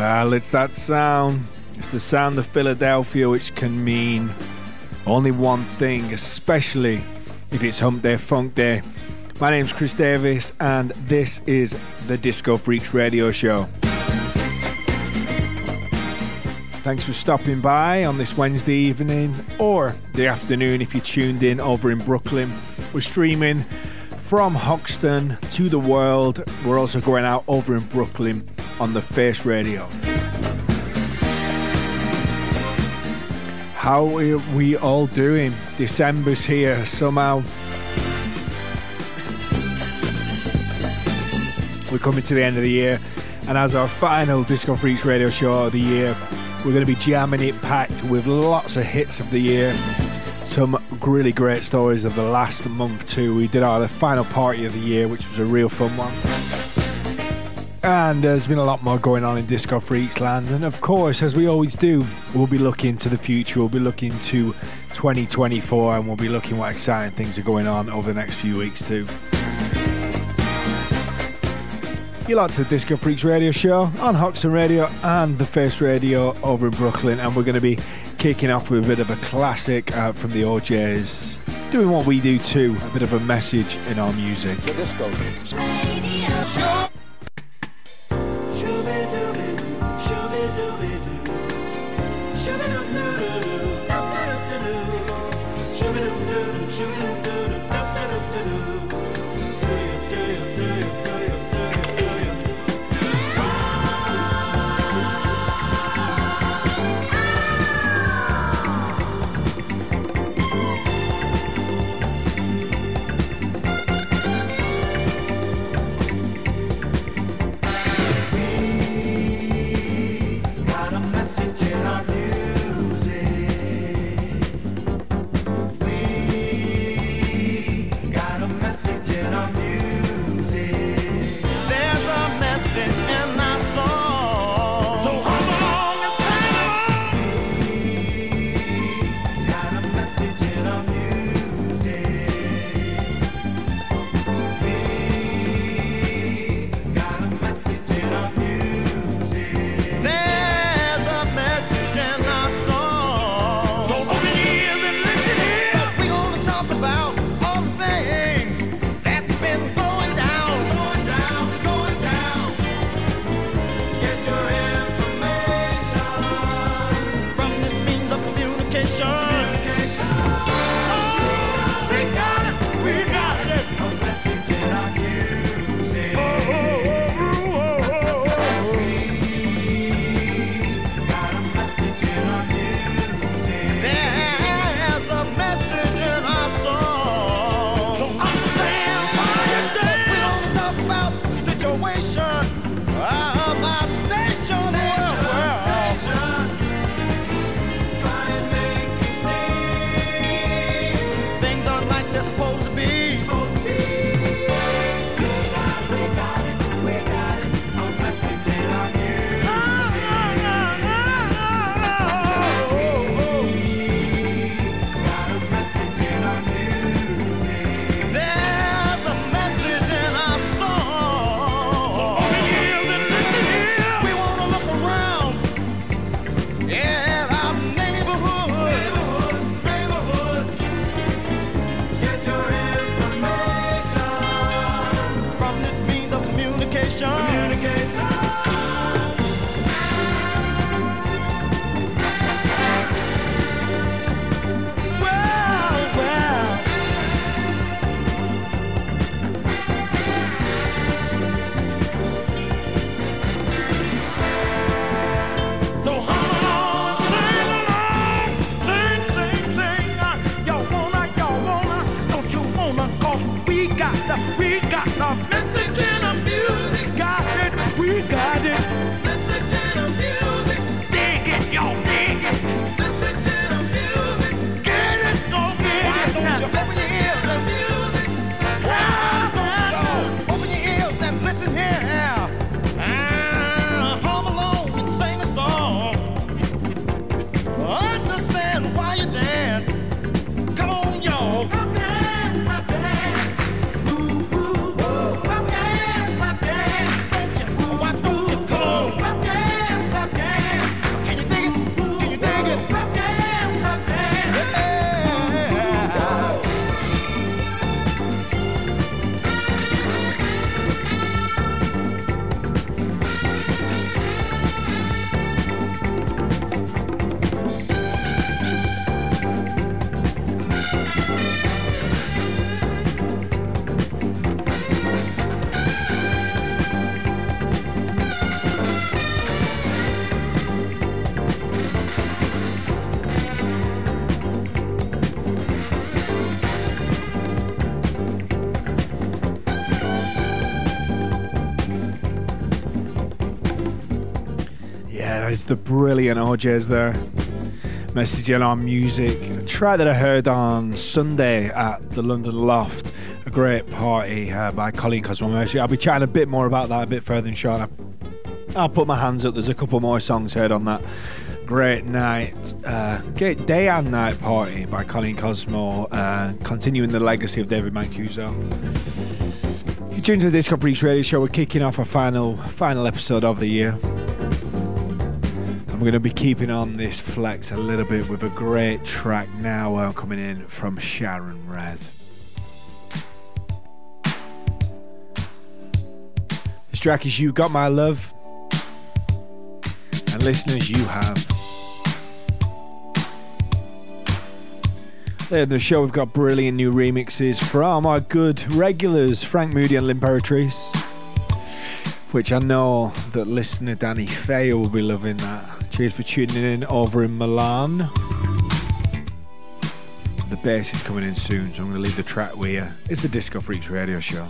Well, it's that sound. It's the sound of Philadelphia, which can mean only one thing, especially if it's Hump Day, Funk Day. My name's Chris Davis, and this is the Disco Freaks Radio Show. Thanks for stopping by on this Wednesday evening or the afternoon if you tuned in over in Brooklyn. We're streaming from Hoxton to the world. We're also going out over in Brooklyn on the Face Radio. How are we all doing? December's here somehow. We're coming to the end of the year, and as our final Disco Freaks radio show of the year, we're going to be jamming it packed with lots of hits of the year. Some really great stories of the last month, too. We did our final party of the year, which was a real fun one. And there's been a lot more going on in Disco Freaks land. And of course, as we always do, we'll be looking to the future. We'll be looking to 2024 and we'll be looking what exciting things are going on over the next few weeks too. You like the Disco Freaks radio show on Hoxton Radio and the Face Radio over in Brooklyn. And we're going to be kicking off with a bit of a classic uh, from the O'Jays, doing what we do too, a bit of a message in our music. The brilliant O'Jays there. Messaging on music. A track that I heard on Sunday at the London Loft. A great party uh, by Colleen Cosmo. I'll be chatting a bit more about that a bit further in short. I'll put my hands up. There's a couple more songs heard on that. Great night, uh, great day and night party by Colleen Cosmo, uh, continuing the legacy of David Mancuso. You tuned to the Disco Freaks Radio Show. We're kicking off our final final episode of the year. I'm going to be keeping on this flex a little bit with a great track now uh, coming in from Sharon Redd. This track is You Got My Love. And listeners, you have. In the show, we've got brilliant new remixes from our good regulars, Franc Moody and L'Imperatrice. Which I know that listener Danny Fay will be loving that. Cheers for tuning in over in Milan. The bass is coming in soon, so I'm going to leave the track with you. It's the Disco Freaks radio show.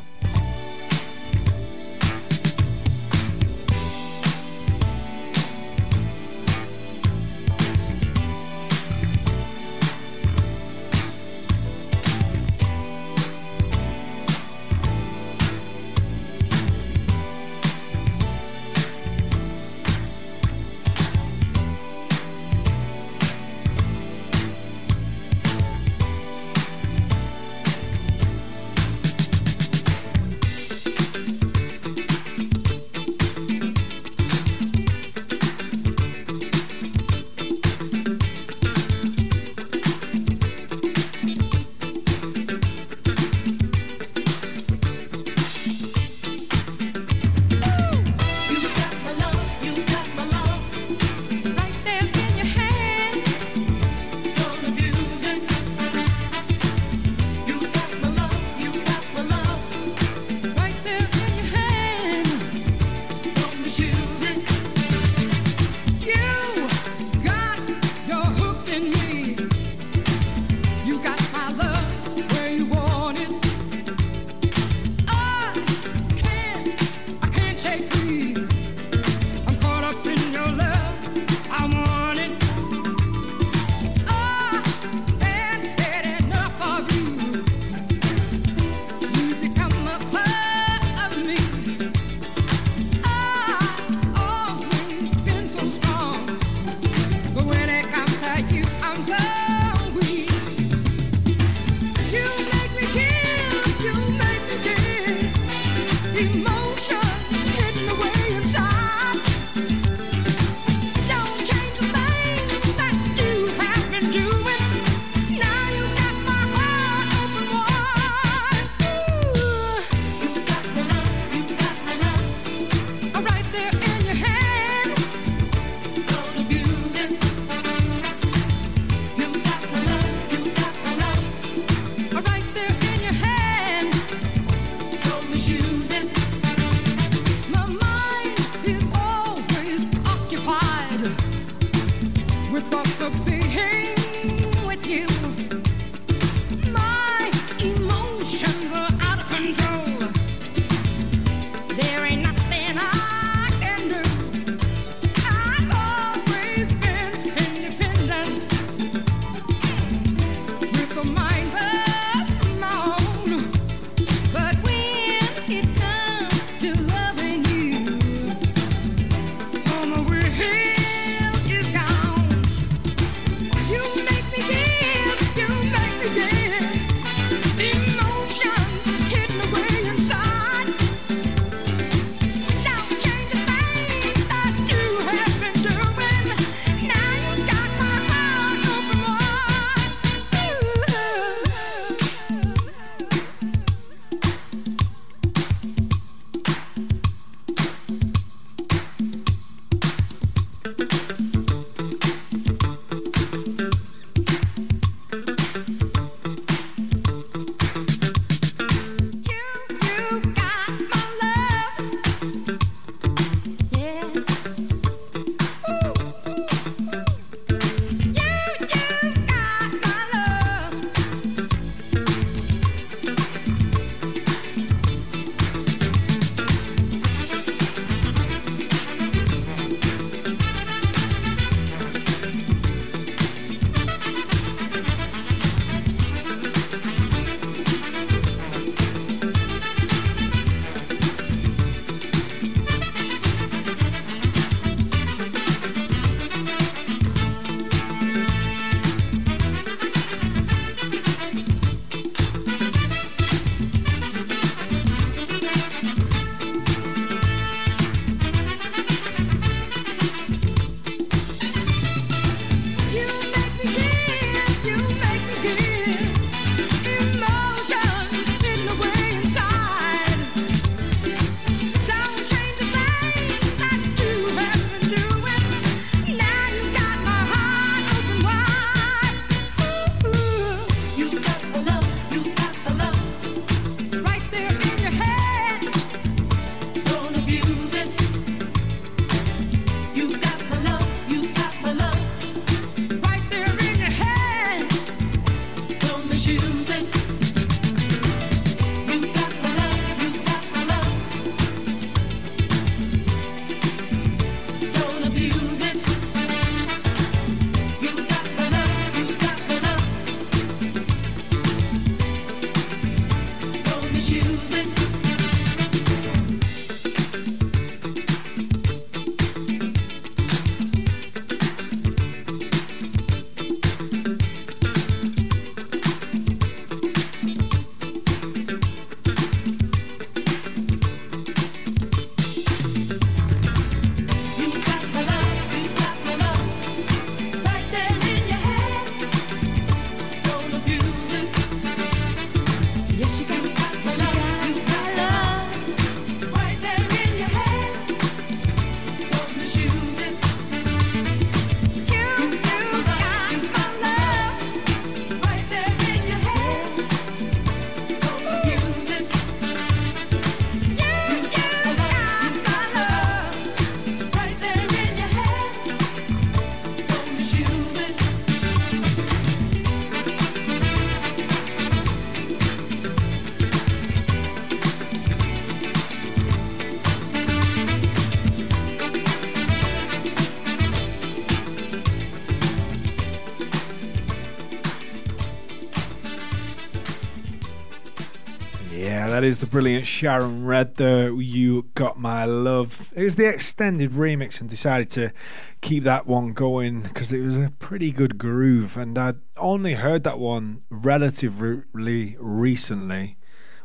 That is the brilliant Sharon Redd there. You Got My Love. It was the extended remix and decided to keep that one going because it was a pretty good groove. And I'd only heard that one relatively recently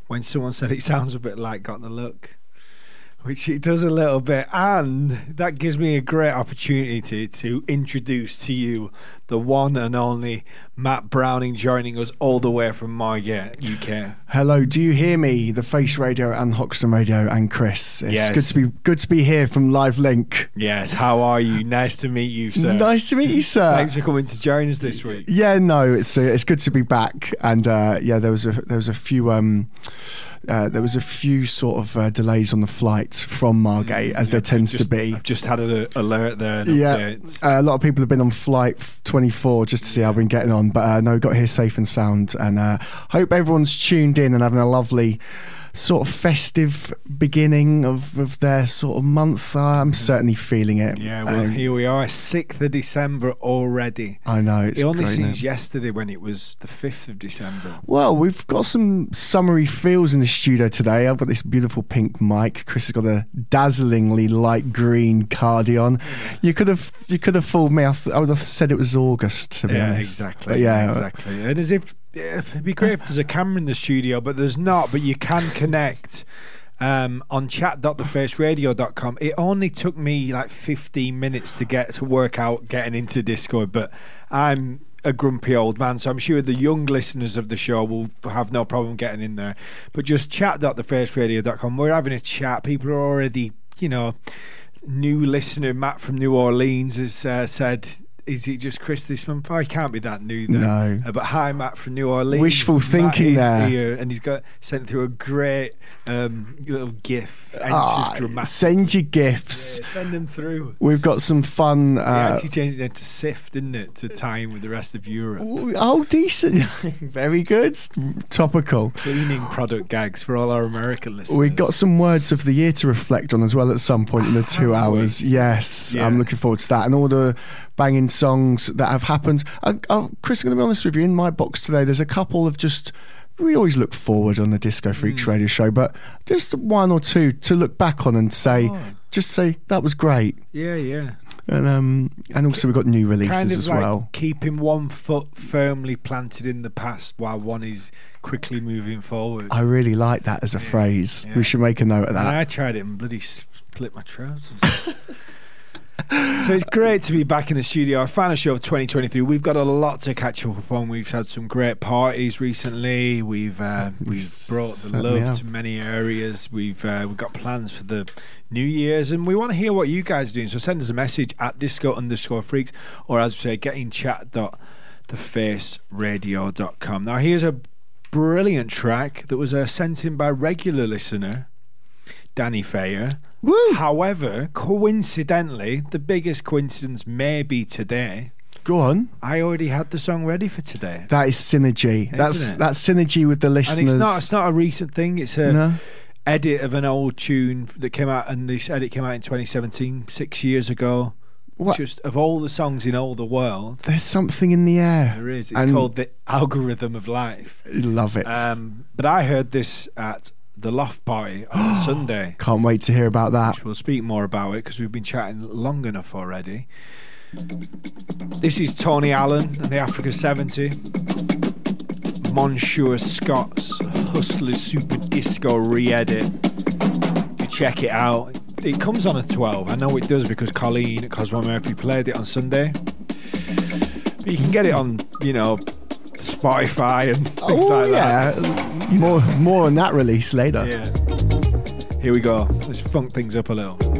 when someone said it sounds a bit like Got the Look which it does a little bit, and that gives me a great opportunity to, to introduce to you the one and only Matt Browning joining us all the way from Margate, UK. Hello, do you hear me? The Face Radio and Hoxton Radio and Chris. It's yes. good to be good to be here from Live Link. Yes, how are you? Nice to meet you, sir. Nice to meet you, sir. Thanks for coming to join us this week. Yeah, no, it's uh, it's good to be back, and uh, yeah, there was a there was a few. Um, uh, there was a few sort of uh, delays on the flight from Margate, mm, as yeah, there tends just, to be. I've just had an alert there. yeah, uh, a lot of people have been on flight 24 just to see how I've been getting on, but uh, no, we got here safe and sound, and uh, hope everyone's tuned in and having a lovely sort of festive beginning of, of their sort of month. I'm certainly feeling it. Yeah, well, um, here we are, 6th of December already. I know. It's it only great, seems yesterday when it was the 5th of December. Well, we've got some summery feels in the studio today. I've got this beautiful pink mic. Chris has got a dazzlingly light green cardigan. You could have you could have fooled me. I, th- I would have said it was August, to be yeah, honest. Exactly. But yeah, exactly. And as if it'd be great if there's a camera in the studio, but there's not. But you can connect um, on chat.thefaceradio.com. It only took me like 15 minutes to get to work out getting into Discord, but I'm a grumpy old man, so I'm sure the young listeners of the show will have no problem getting in there. But just chat.thefaceradio.com. We're having a chat. People are already, you know, new listener Matt from New Orleans has uh, said is it just Chris this month? Oh, he can't be that new. Then. No. Uh, but hi, Matt from New Orleans. Wishful thinking there. Here, and he's got sent through a great um, little GIF. Ah, send your gifts. Yeah, send them through. We've got some fun. Uh, actually changed it to SIFT, didn't it? To time with the rest of Europe. Oh, decent. Very good. Topical. Cleaning product gags for all our American listeners. We've got some words of the year to reflect on as well at some point in the two hours. Yes, yeah. I'm looking forward to that. And all the banging songs that have happened. Uh, uh, Chris, I'm going to be honest with you. In my box today, there's a couple of just. We always look forward on the Disco Freaks mm. radio show, but just one or two to look back on and say, oh. just say that was great. Yeah, yeah. And um, and also we've got new releases kind of as like well. Keeping one foot firmly planted in the past while one is quickly moving forward. I really like that as a yeah, phrase. Yeah. We should make a note of that. I tried it and bloody split my trousers. so it's great to be back in the studio. Our final show of 2023. We've got a lot to catch up on. We've had some great parties recently. We've uh, we've brought the love have. to many areas. We've uh, we've got plans for the New Year's, and we want to hear what you guys are doing. So send us a message at disco underscore freaks, or as we say, get in chat dot thefaceradio.com. Now here's a brilliant track that was uh, sent in by regular listener Danny Fayer. Woo! However, coincidentally, the biggest coincidence may be today. Go on. I already had the song ready for today. That is synergy. Isn't that's it? that's synergy with the listeners. And it's not it's not a recent thing. It's a no. edit of an old tune that came out, and this edit came out in 2017, six years ago. What? Just of all the songs in all the world, there's something in the air. There is. It's and called the algorithm of life. Love it. Um, but I heard this at the Loft Party on Sunday. Can't wait to hear about that. we'll speak more about it because we've been chatting long enough already. This is Tony Allen and the Africa 70. Monsieur Scott's Hustler Super Disco re edit. You check it out. It comes on a 12. I know it does because Colleen at Cosmo Murphy played it on Sunday. But you can get it on, you know, Spotify and things oh, like yeah. that. More, more on that release later. Yeah. Here we go. Let's funk things up a little.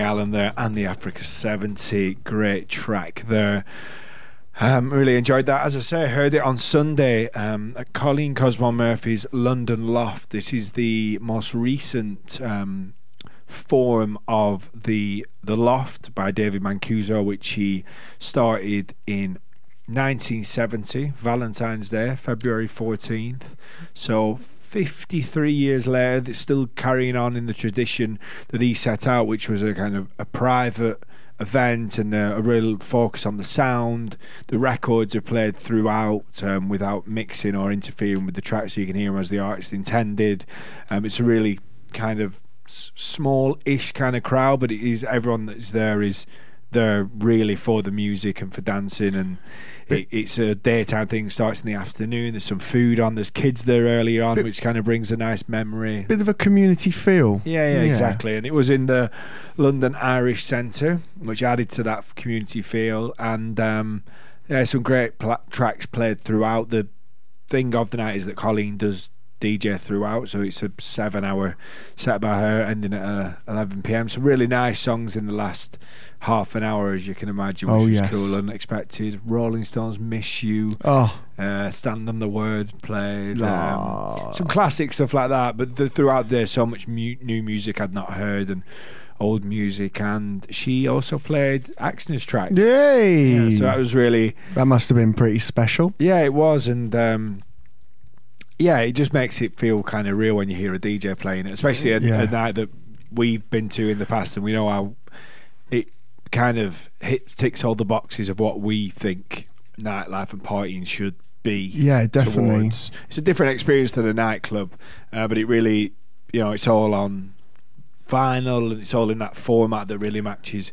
Allen there and the Africa 70. Great track there. Um, really enjoyed that. As I say, I heard it on Sunday um, at Colleen Cosmo Murphy's London Loft. This is the most recent um, form of the the Loft by David Mancuso, which he started in 1970, Valentine's Day, February 14th. So 53 years later, it's still carrying on in the tradition that he set out, which was a kind of a private event and a, a real focus on the sound. The records are played throughout um, without mixing or interfering with the track, so you can hear them as the artist intended. Um, it's a really kind of small-ish kind of crowd, but it is everyone that's there is there really for the music and for dancing and it, it's a daytime thing starts in the afternoon there's some food on there's kids there earlier on which kind of brings a nice memory. Bit of a community feel. Yeah, yeah, yeah. exactly and it was in the london irish centre which added to that community feel and um, yeah some great pl- tracks played throughout. The thing of the night is that colleen does DJ throughout, so it's a seven-hour set by her, ending at uh, 11 p.m. Some really nice songs in the last half an hour, as you can imagine, which oh, was yes. cool, unexpected. Rolling Stones, "Miss You," oh, uh, "Stand on the Word" played, um, some classic stuff like that. But the, throughout there, so much mu- new music I'd not heard and old music, and she also played Axner's track. Yay! Yeah, so that was really that must have been pretty special. Yeah, it was, and. Um, yeah, it just makes it feel kind of real when you hear a DJ playing it, especially a, yeah. a night that we've been to in the past, and we know how it kind of hits ticks all the boxes of what we think nightlife and partying should be. Yeah, definitely. Towards. It's a different experience than a nightclub, uh, but it really, you know, it's all on vinyl and it's all in that format that really matches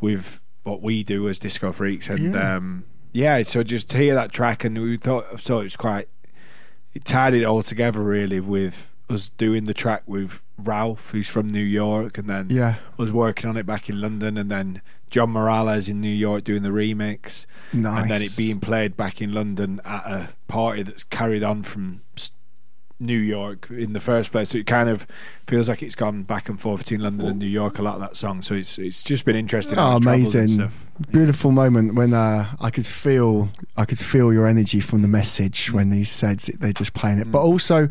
with what we do as disco freaks. And yeah, um, yeah so just to hear that track, and we thought so it was quite it tied it all together really with us doing the track with Ralph, who's from New York, and then yeah. was working on it back in London, and then John Morales in New York doing the remix, nice. and then it being played back in London at a party that's carried on from New York in the first place. So it kind of feels like it's gone back and forth between London and New York a lot of that song. So it's it's just been interesting. Oh, amazing! Beautiful yeah. moment when uh, I could feel I could feel your energy from the message mm. when he said they're just playing it, mm. but also.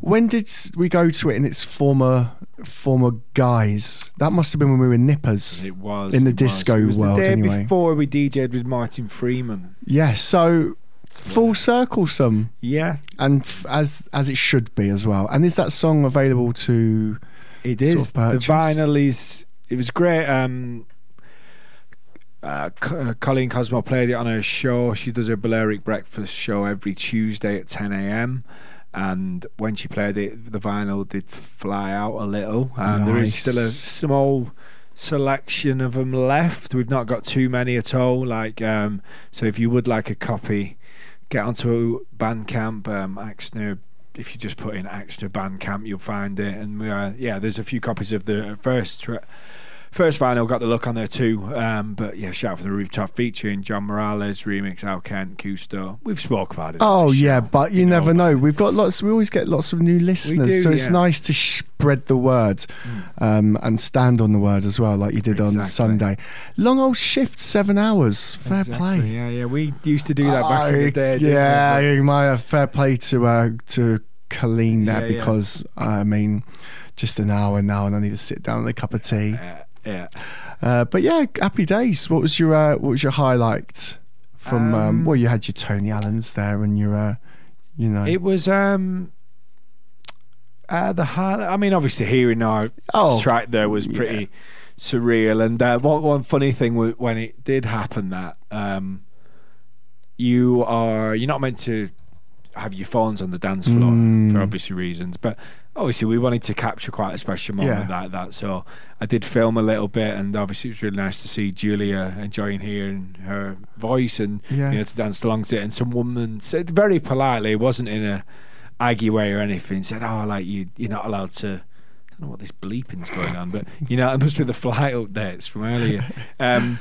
When did we go to it in its former former guise? That must have been when we were nippers. It was in the disco was. world. the day anyway, before we DJed with Martin Freeman. Yeah, so full circle some yeah and f- as as it should be as well and is that song available to it is the vinyl is it was great um uh, uh, Colleen Cosmo played it on her show. She does her Balearic Breakfast show every Tuesday at 10 a.m. And when she played it, the vinyl did fly out a little. Um, nice. There is still a small selection of them left. We've not got too many at all. Like, um, so if you would like a copy, get onto Bandcamp, um, Axner. If you just put in Axner Bandcamp, you'll find it. And uh, yeah, there's a few copies of the first. Tra- First vinyl got the look on there too, um, but yeah, shout for the rooftop featuring John Morales remix, Al Kent, Kusto. We've spoke about it. Oh yeah, but you, you never know, know. We've got lots. We always get lots of new listeners, do, so it's nice to spread the word mm. um, and stand on the word as well, like you did exactly. on Sunday. Long old shift, seven hours. Fair exactly. play. Yeah, yeah, we used to do that back in the day. Yeah, my fair play to uh, to Colleen there yeah, because yeah. I mean, just an hour now, and I need to sit down with a cup of tea. Uh, yeah. Uh, but yeah, happy days. What was your uh, what was your highlight from? Um, um, well, you had your Tony Allens there, and your, uh, you know, it was um, uh, the highlight. I mean, obviously hearing our oh, track there was pretty yeah. surreal. And uh, one one funny thing was when it did happen that um, you are you're not meant to have your phones on the dance floor mm. for obvious reasons, but obviously we wanted to capture quite a special moment yeah. like that. So I did film a little bit, and obviously it was really nice to see Julia enjoying hearing her voice and yeah. you know to dance along to it. And some woman said very politely, it wasn't in a aggy way or anything, said, "Oh, like you, you're not allowed to." I don't know what this bleeping's going on, but you know, it must be the flight updates from earlier. Um,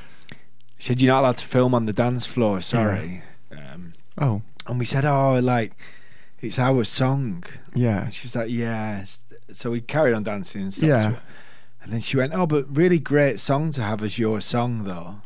said you're not allowed to film on the dance floor. Sorry. Yeah. Um, oh, and we said, "Oh, like." It's our song. Yeah. she was like, yeah. So we carried on dancing and stuff. Yeah. And then she went, "Oh, but really great song to have as your song, though."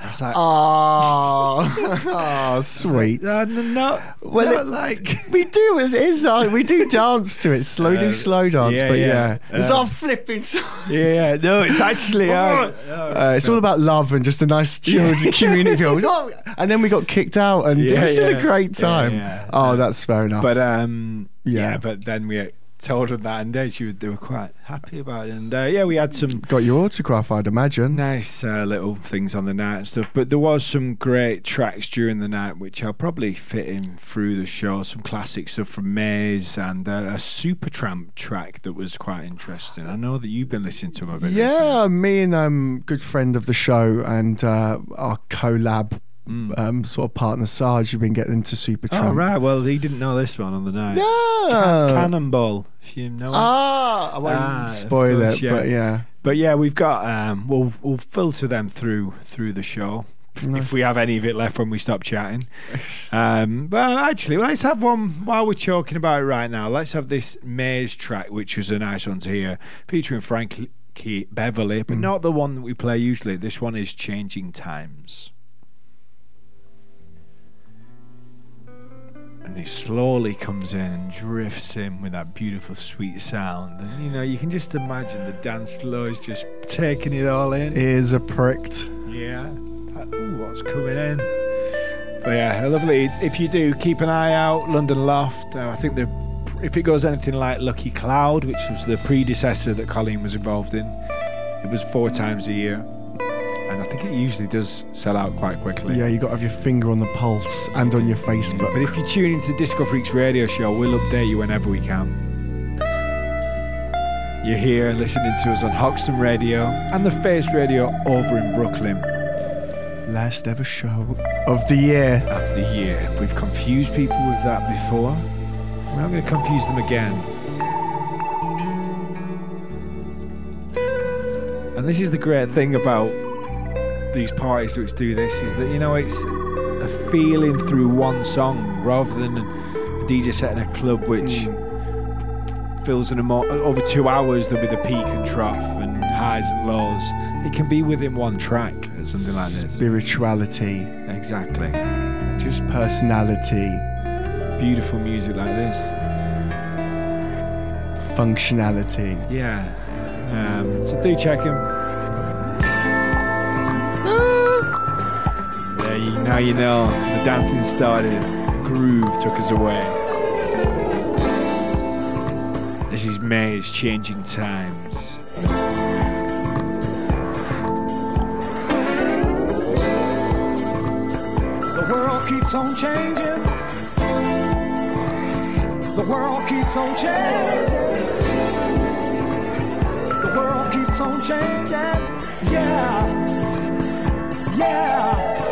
I was like, Oh, oh sweet. "No, no, no, Well, it- like." We do, it is, uh, we do dance to it, slow do Uh, slow dance, yeah, but yeah. yeah. It's Uh, our flipping song. Yeah, no, it's actually. Uh, Uh, it's all about love and just a nice chilled community feel. Oh, and then we got kicked out, and it Yeah, was still a great time. Oh, that's fair enough. But um, yeah. Yeah. but then we told them that, and they, she, they were quite happy about it. And uh, yeah, we had some got your autograph, I'd imagine. nice uh, little things on the night and stuff. But there was some great tracks during the night, which I'll probably fit in through the show. Some classic stuff from Maze and uh, a Supertramp track that was quite interesting. I know that you've been listening to them a bit. recently. Yeah, me and um, good friend of the show and uh, our collab um, sort of partner Sarge have been getting into Super Oh right, well he didn't know this one on the night. Yeah. Cannonball, if you know. it. Ah, I won't Ah, spoil course, it, yeah. but yeah. But yeah, we've got um, we'll we'll filter them through through the show if we have any of it left when we stop chatting. Um, but actually, let's have one while we're talking about it right now. Let's have this Maze track, which was a nice one to hear, featuring Frankie Beverly, Mm. but not the one that we play usually. This one is Changing Times. And he slowly comes in and drifts in with that beautiful, sweet sound. And you know, you can just imagine the dance floor is just taking it all in. Ears are pricked. Yeah. That- ooh, what's coming in? But yeah, lovely. If you do, keep an eye out. London Loft. Uh, I think the if it goes anything like Lucky Cloud, which was the predecessor that Colleen was involved in, it was four times a year, and I think it usually does sell out quite quickly. Yeah, you got to have your finger on the pulse and on your Facebook. But if you tune into the Disco Freaks radio show, we'll update you whenever we can. You're here listening to us on Hoxton Radio and the Face Radio over in Brooklyn. Last ever show of the year. of the year. We've confused people with that before. We're not going to confuse them again. And this is the great thing about these parties which do this is that you know it's a feeling through one song rather than a DJ set in a club which fills in a over two hours there'll be the peak and trough and highs and lows. It can be within one track or something like this. Spirituality, Exactly. Just personality, beautiful music like this. functionality. Yeah. Um, so do check him. Now you know the dancing started. Groove took us away. This is Maze Changing Times. The world keeps on changing. The world keeps on changing. The world keeps on changing. Yeah. Yeah.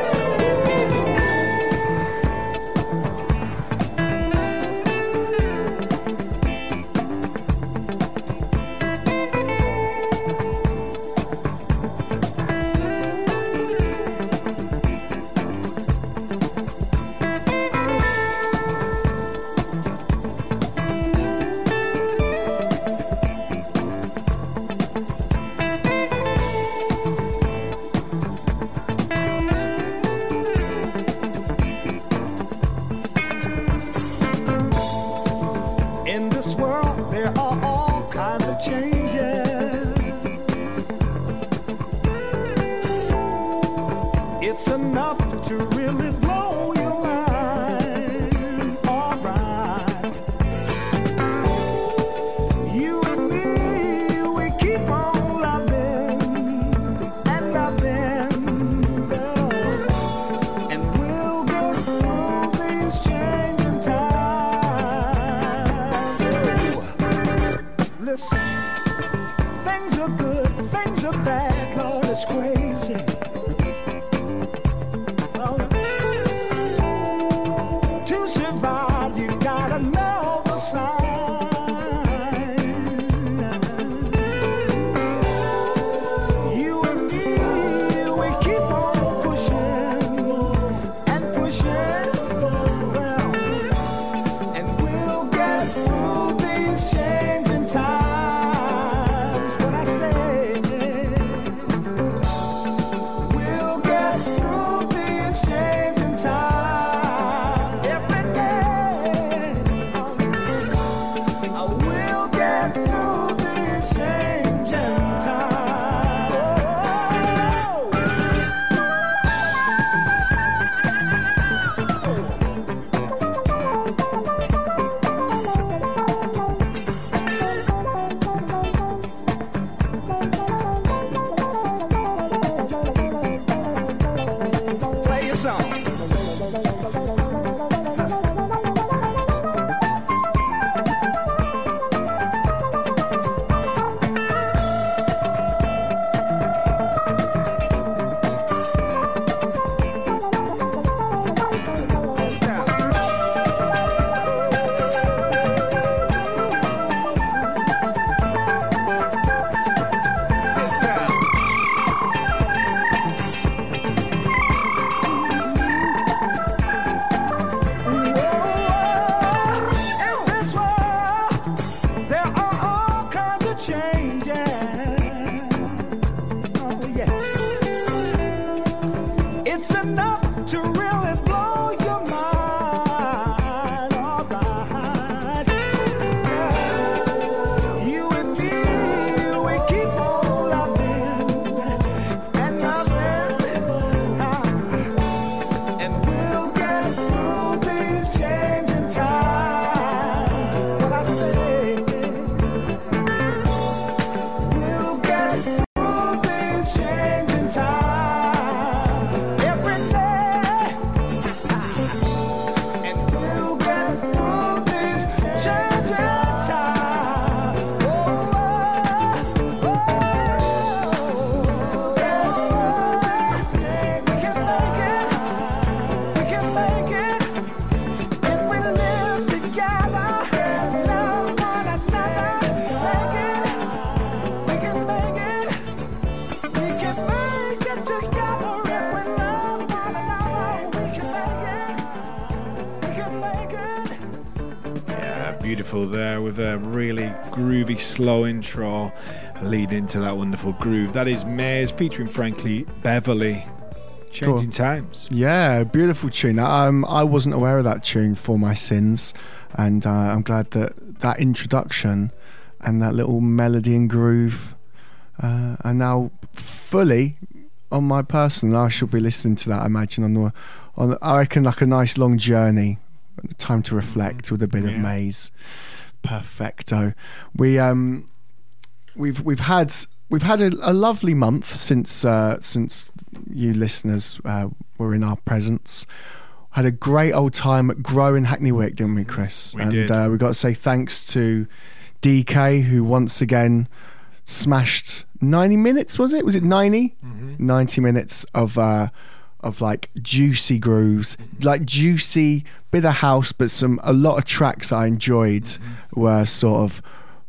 Slow intro leading into that wonderful groove. That is Maze featuring Frankie Beverly. Changing cool. times. Yeah, beautiful tune. Um, I wasn't aware of that tune for my sins, and uh, I'm glad that that introduction and that little melody and groove uh, are now fully on my person. I shall be listening to that. I imagine on the, on the, I reckon like a nice long journey, time to reflect with a bit yeah. of Maze. Perfecto. We um, we've we've had we've had a, a lovely month since uh, since you listeners uh, were in our presence. Had a great old time at Grow in Hackney Wick, didn't we, Chris? We and did. Uh, we got to say thanks to DK who once again smashed 90 minutes was it was it 90 mm-hmm. 90 minutes of uh of like juicy grooves mm-hmm. like juicy bit of house but some a lot of tracks i enjoyed mm-hmm. were sort of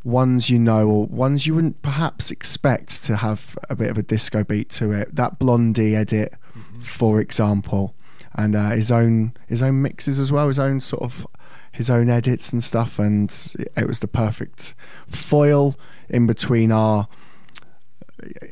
ones you know or ones you wouldn't perhaps expect to have a bit of a disco beat to it that blondie edit mm-hmm. for example and uh, his own his own mixes as well his own sort of his own edits and stuff and it was the perfect foil in between our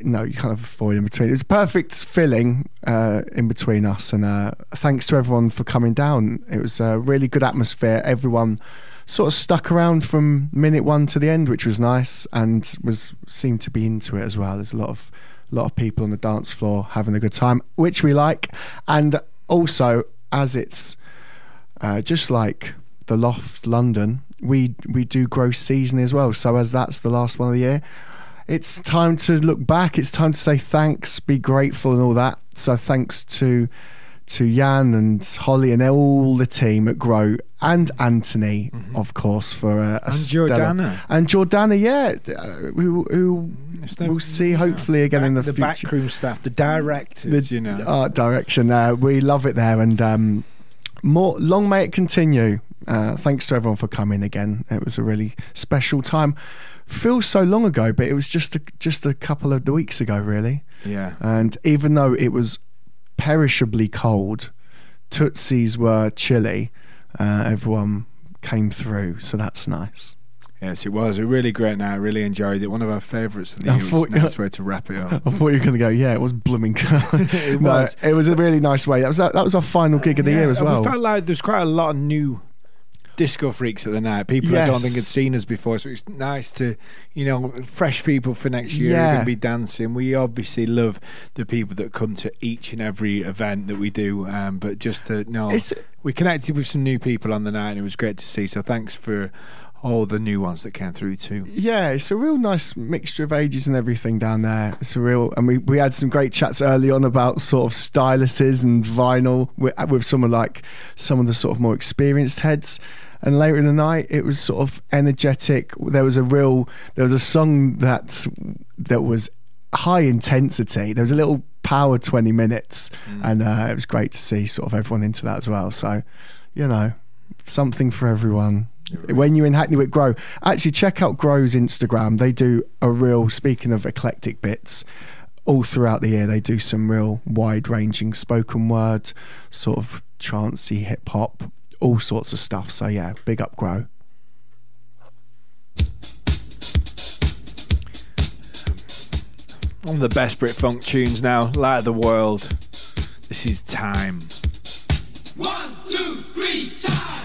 no, you can't have a foil in between. It was perfect filling uh, in between us, and uh, thanks to everyone for coming down. It was a really good atmosphere. Everyone sort of stuck around from minute one to the end, which was nice, and was seemed to be into it as well. There's a lot of a lot of people on the dance floor having a good time, which we like, and also as it's uh, just like the Loft London, we we do gross season as well. So as that's the last one of the year, it's time to look back. It's time to say thanks, be grateful, and all that. So thanks to to Jan and Holly and all the team at Grow and Anthony, mm-hmm. of course, for a, a and Jordana and Jordana, yeah, who, who we'll see hopefully again back, in the, the future. backroom staff, the directors, the you know, art direction. Uh, we love it there, and um, more. Long may it continue. Uh, thanks to everyone for coming again. It was a really special time. Feels so long ago, but it was just a, just a couple of weeks ago, really. Yeah. And even though it was perishably cold, Tootsies were chilly. Uh, everyone came through, so that's nice. Yes, it was a really great night. I really enjoyed it. One of our favourites of the year. Thought, nice way to wrap it up. I thought you were going to go. Yeah, it was blooming. it was. No, it was a really nice way. That was that was our final gig of the yeah, year as well. We felt like there's quite a lot of new disco freaks at the night. People yes. I don't think had seen us before, so it's nice to, you know, fresh people for next year yeah. going to be dancing. We obviously love the people that come to each and every event that we do, um, but just to know, it's, we connected with some new people on the night, and it was great to see. So thanks for all the new ones that came through too. Yeah, it's a real nice mixture of ages and everything down there. It's a real, and we, we had some great chats early on about sort of styluses and vinyl with, with some of like some of the sort of more experienced heads and later in the night it was sort of energetic there was a real there was a song that that was high intensity there was a little power 20 minutes mm. and uh, it was great to see sort of everyone into that as well so you know something for everyone when you're in Hackney with Grow actually check out Grow's Instagram they do a real speaking of eclectic bits all throughout the year they do some real wide ranging spoken word sort of trancey hip hop all sorts of stuff. So yeah, big up Grow. One of the best Brit Funk tunes now, Light of the World. This is Time. One, two, three, time!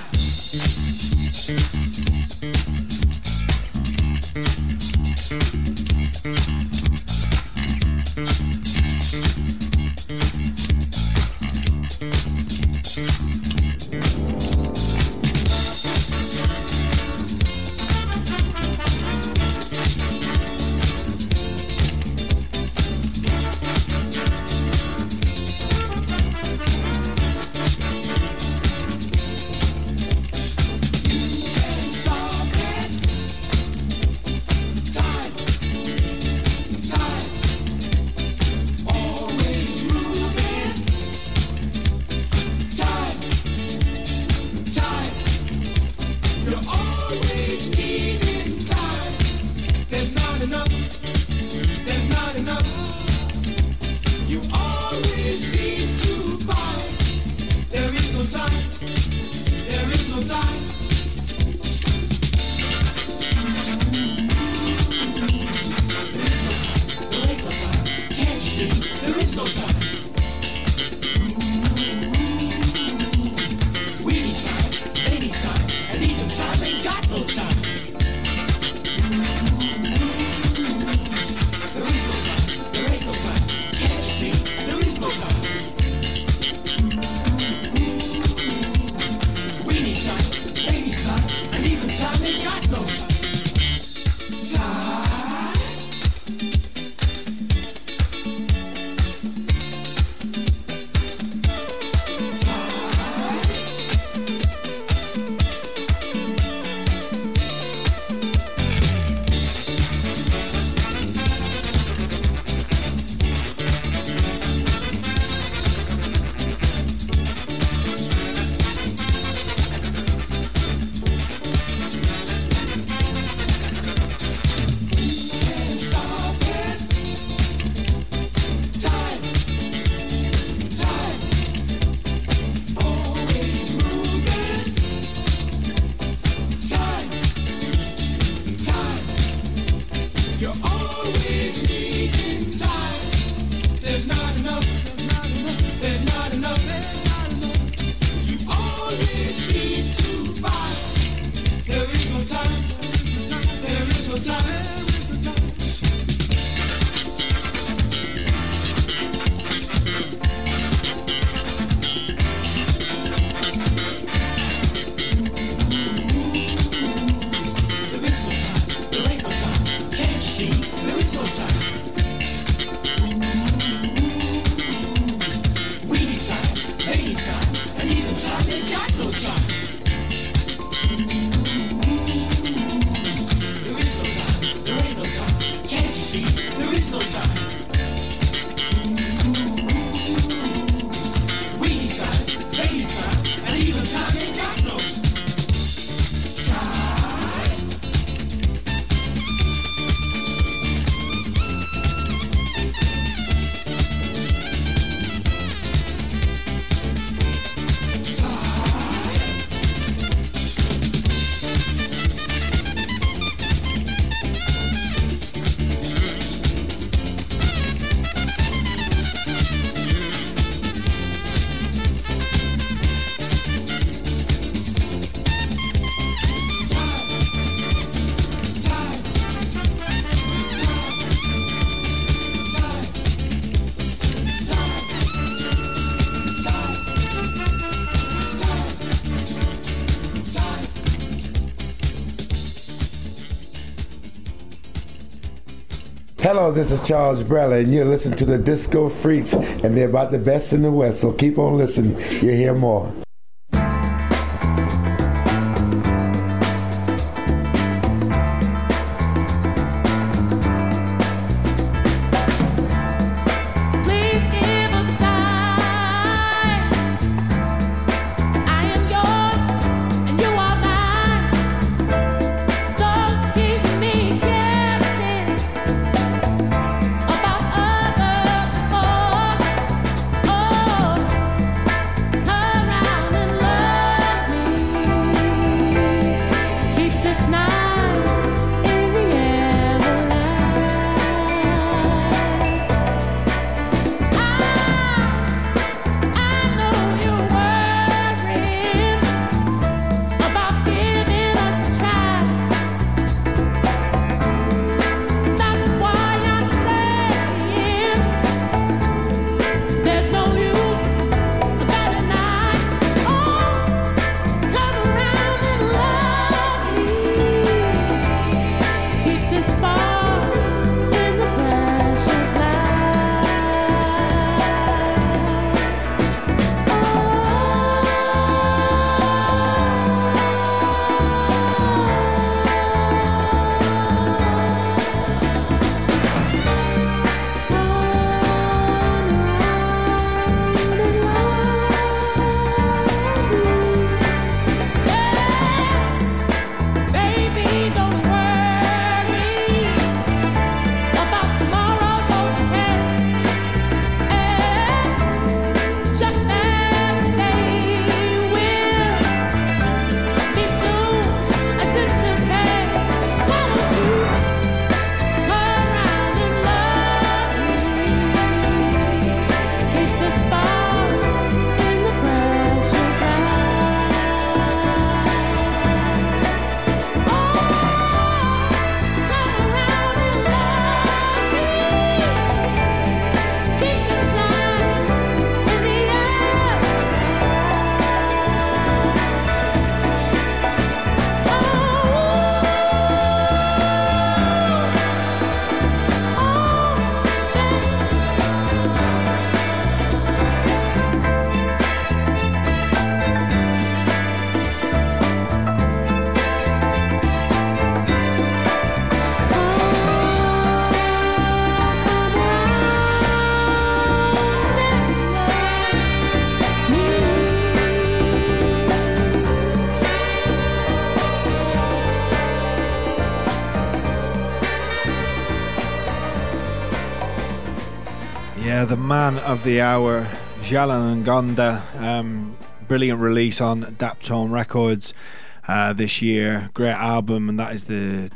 Hello, this is Charles Brella, and you're listening to the Disco Freaks, and they're about the best in the West. So keep on listening. You'll hear more. The man of the hour, Jalen Ngonda. Um, brilliant release on Daptone Records uh, this year. Great album, and that is the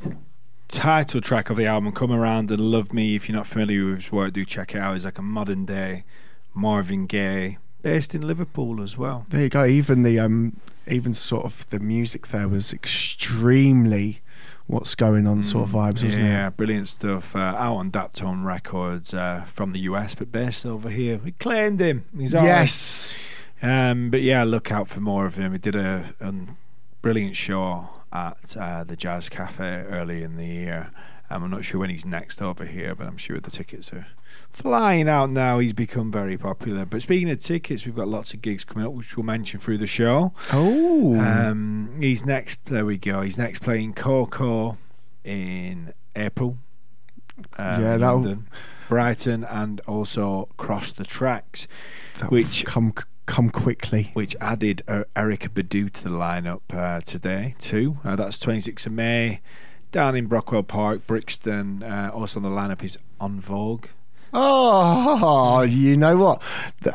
title track of the album. Come around and love me. If you're not familiar with his work, do check it out. He's like a modern day Marvin Gaye, based in Liverpool as well. There you go. Even the um, even sort of the music there was extremely what's going on sort of vibes, wasn't yeah, it? brilliant stuff. Uh, out on Daptone Records uh, from the US, but based over here. We claimed him. He's right. Yes. Um, but yeah, look out for more of him. He did a, a brilliant show at uh, the Jazz Cafe early in the year. Um, I'm not sure when he's next over here, but I'm sure the tickets are flying out now. He's become very popular. But speaking of tickets, we've got lots of gigs coming up, which we'll mention through the show. Oh. Um, he's next. There we go. He's next playing KOKO in April. Um, Yeah, London, Brighton, and also Cross the Tracks, which come come quickly. which added uh, Erykah Badu to the lineup uh, today too. Uh, that's 26th of May down in Brockwell Park, Brixton. Uh, also on the lineup is En Vogue. Oh, you know what? Th-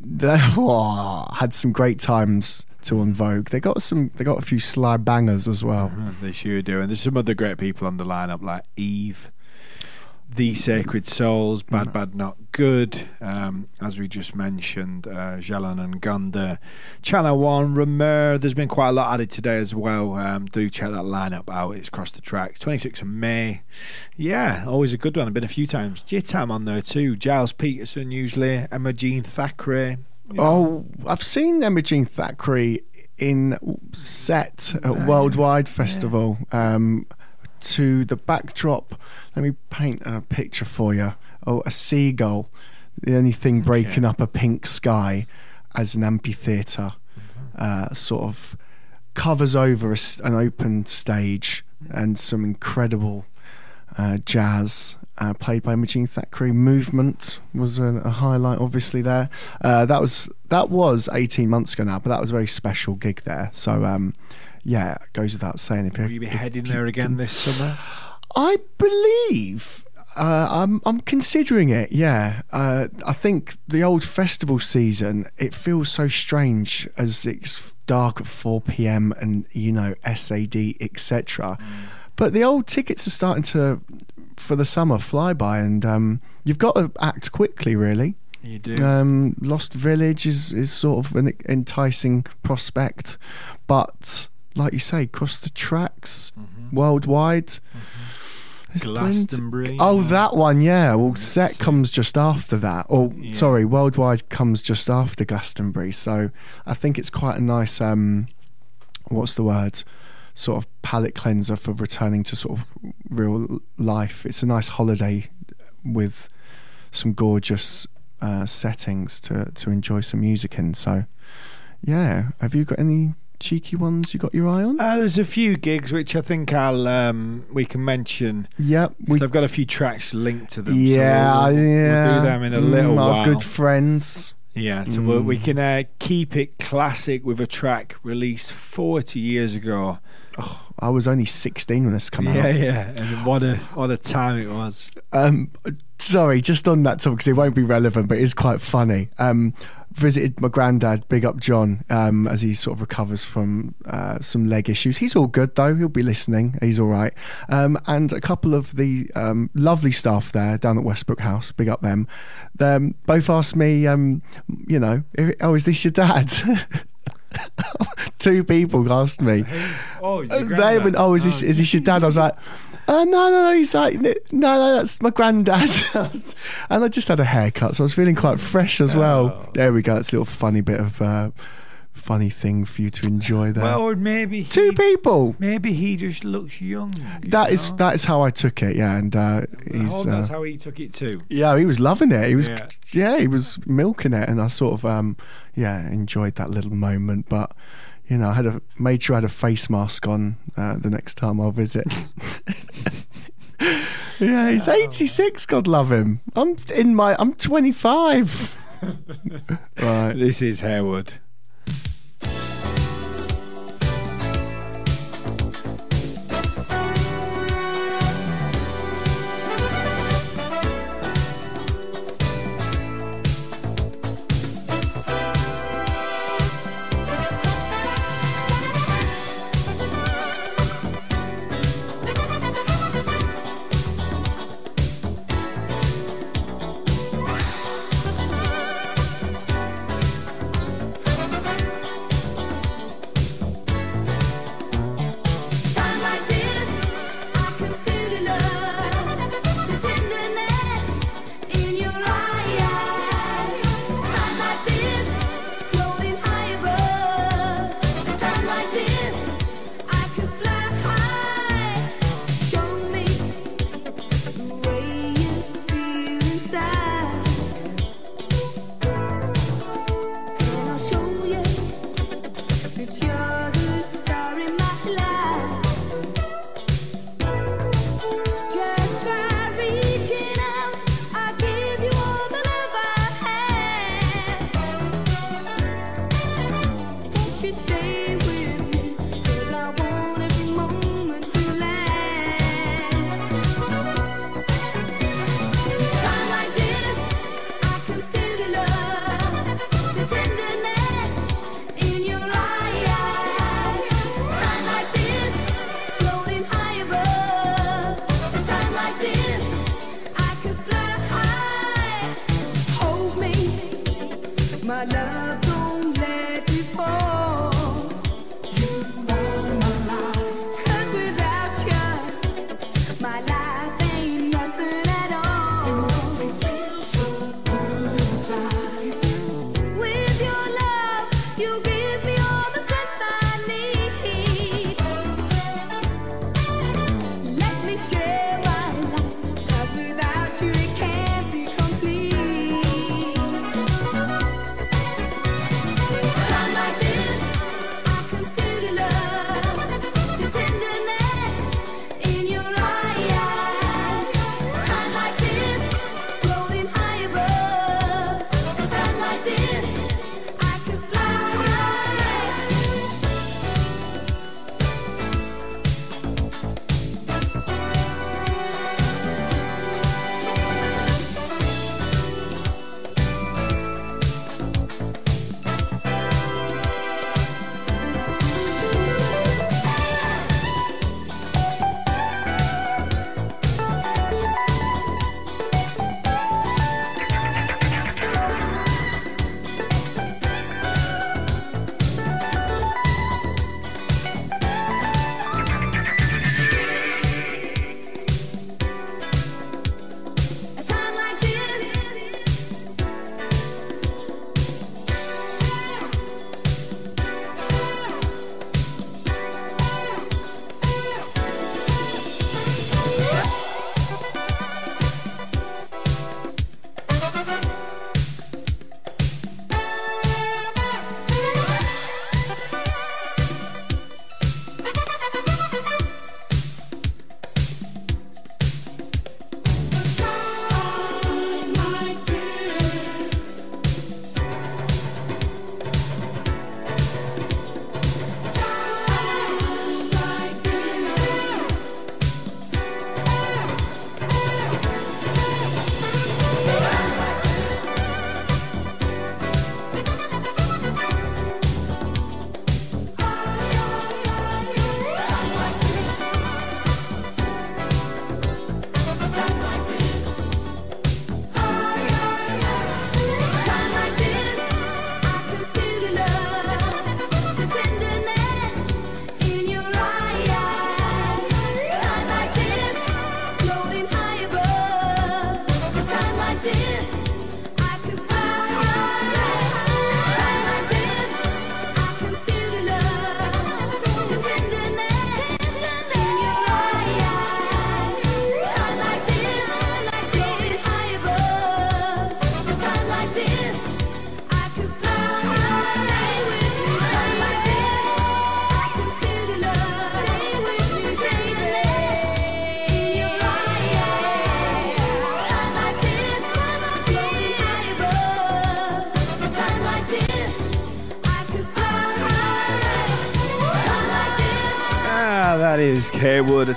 They oh, had some great times to En Vogue. They got some. They got a few sly bangers as well. They sure do. And there's some other great people on the lineup like Eve, The Sacred Souls, Bad Bad Not Good, um, as we just mentioned, uh, Jalen Ngonda, Channel One, Ramur. There's been quite a lot added today as well. Um, do check that lineup out. It's across the track. 26th of May. Yeah, always a good one. I've been a few times. Jitam on there too. Gilles Peterson usually. Emma Jean Thackeray. Oh, I've seen Emma Jean Thackeray in set at Worldwide Festival. Um, to the backdrop, let me paint a picture for you. Oh, a seagull, the only thing breaking up a pink sky as an amphitheatre, uh, sort of covers over a an open stage and some incredible uh, jazz uh, played by Emma Jean Thackeray. Movement was a, a highlight, obviously there. Uh, that was that was 18 months ago now, but that was a very special gig there. So um, yeah, it goes without saying. If Will you be heading there again this summer? I believe. Uh, I'm I'm considering it. Yeah, uh, I think the old festival season it feels so strange as it's dark at 4 p.m. and you know SAD etc. But the old tickets are starting to for the summer fly by, and um, you've got to act quickly, really. You do. Um, Lost Village is, is sort of an enticing prospect, but like you say, cross the tracks worldwide. There's plenty- Glastonbury. Oh, that one, yeah. Well, set comes just after that. Or Yeah. sorry, worldwide comes just after Glastonbury. So I think it's quite a nice. Um, what's the word? Sort of palate cleanser for returning to sort of real life. It's a nice holiday with some gorgeous uh, settings to to enjoy some music in. So, yeah. Have you got any cheeky ones you got your eye on? Uh, there's a few gigs which I think I'll um, we can mention. Yep. We, so I've got a few tracks linked to them. yeah, we'll, we'll- yeah. We'll do them in a Mm, little our while. good friends. Yeah, so we'll, we Mm. can uh, keep it classic with a track released 40 years ago. I was only 16 when this came yeah, out. yeah, and what a what a time it was. Um, sorry, just on that topic, because it won't be relevant, but it's quite funny. Um, visited my granddad, big up John, um, as he sort of recovers from uh, some leg issues. He's all good though; he'll be listening. He's all right. Um, and a couple of the um, lovely staff there down at Westbrook House, big up them. Um, both asked me, um, you know, oh, is this your dad? Two people asked me. Oh, they went, "Oh, is this is this your dad?" I was like, uh, "No, no, no." He's like, "No, no, that's my granddad." and I just had a haircut, so I was feeling quite fresh as well. There we go. It's a little funny bit of uh, funny thing for you to enjoy there. Well, or maybe he, Two people. Maybe he just looks young. you That is know? that is how I took it. Yeah, and uh, he's uh, that's how he took it too. yeah, he was loving it. He was Yeah. yeah. he was milking it, and I sort of um yeah enjoyed that little moment. But you know, I had a made sure I had a face mask on uh, the next time I'll visit. yeah, he's eighty six. God love him. I'm in my. I'm twenty five. right. This is Haywoode.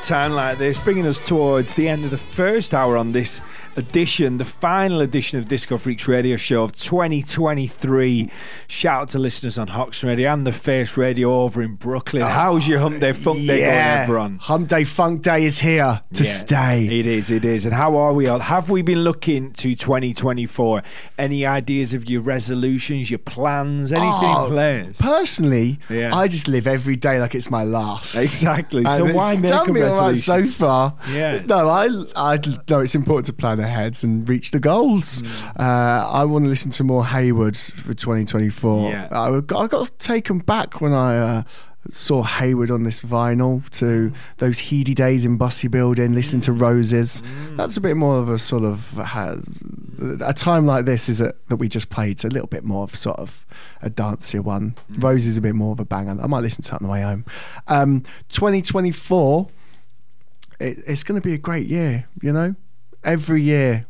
Time like this, bringing us towards the end of the first hour on this edition, the final edition of Disco Freaks Radio Show of 2023. Shout out to listeners on Hoxton Radio and the Face Radio over in Brooklyn. Oh, How's your Hump Day Funk Day yeah. going, everyone? Hump Day Funk Day is here to yeah, stay. It is, it is. And how are we all? Have we been looking to 2024? Any ideas of your resolutions, your plans, anything oh? Personally, yeah. I just live every day like it's my last. Exactly. so why make a resolution? so far. Yeah. No, I, I know it's important to plan ahead and reach the goals. Mm. Uh, I want to listen to more Haywoode for 2024. Yeah. I, I got taken back when I. Uh, saw Haywoode on this vinyl to mm. those heady days in Bussey Building, listening to Roses. Mm. That's a bit more of a sort of uh, a time like this is a, that we just played. It's a little bit more of sort of a dancier one. Mm. Roses a bit more of a banger. I might listen to that on the way home. Um, 2024, it, it's going to be a great year. You know, every year.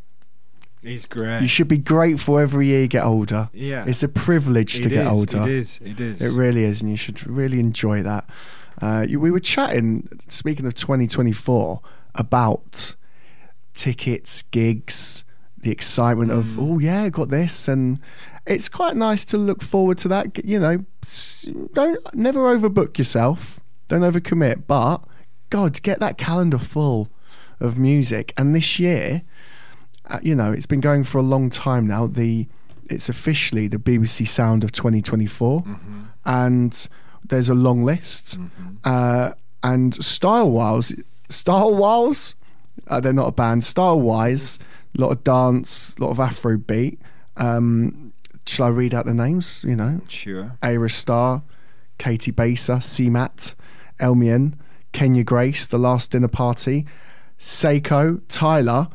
He's great. You should be grateful every year you get older. Yeah. It's a privilege it to get is, older. It is. It is. It really is. And you should really enjoy that. Uh, you, we were chatting, speaking of 2024, about tickets, gigs, the excitement mm. of, oh, yeah, got this. And it's quite nice to look forward to that. You know, don't never overbook yourself, don't overcommit, but God, get that calendar full of music. And this year, uh, you know, it's been going for a long time now. The it's officially the BBC Sound of 2024, Mm-hmm. and there's a long list. Uh, and style wise, style wise, uh, they're not a band. Style wise, a lot of dance, a lot of Afro beat. Um, shall I read out the names? You know, Sure. Ayra Starr, Caity Baser, CMAT, Elmiene, Kenya Grace, The Last Dinner Party, Sekou, Tyla,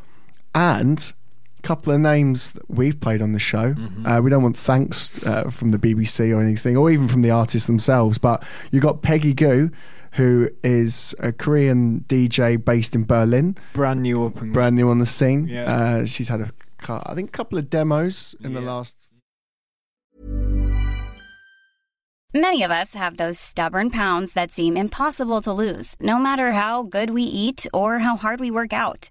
and a couple of names that we've played on the show. Uh, we don't want thanks uh, from the BBC or anything, or even from the artists themselves, but you got Peggy Gou, who is a Korean DJ based in Berlin, Brand new up and brand new on the scene. Yeah. Uh, she's had a, I think, a couple of demos in the last Many of us have those stubborn pounds that seem impossible to lose, no matter how good we eat or how hard we work out.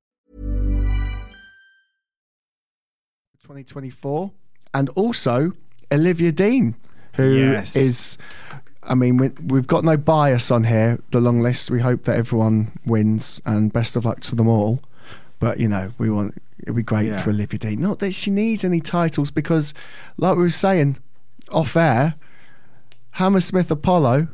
2024, and also Olivia Dean, who is. Yes. I mean, we, we've got no bias on here. The long list. We hope that everyone wins, and best of luck to them all. But you know, we want it'd be great Yeah. for Olivia Dean. Not that she needs any titles, because, like we were saying off air, Hammersmith Apollo,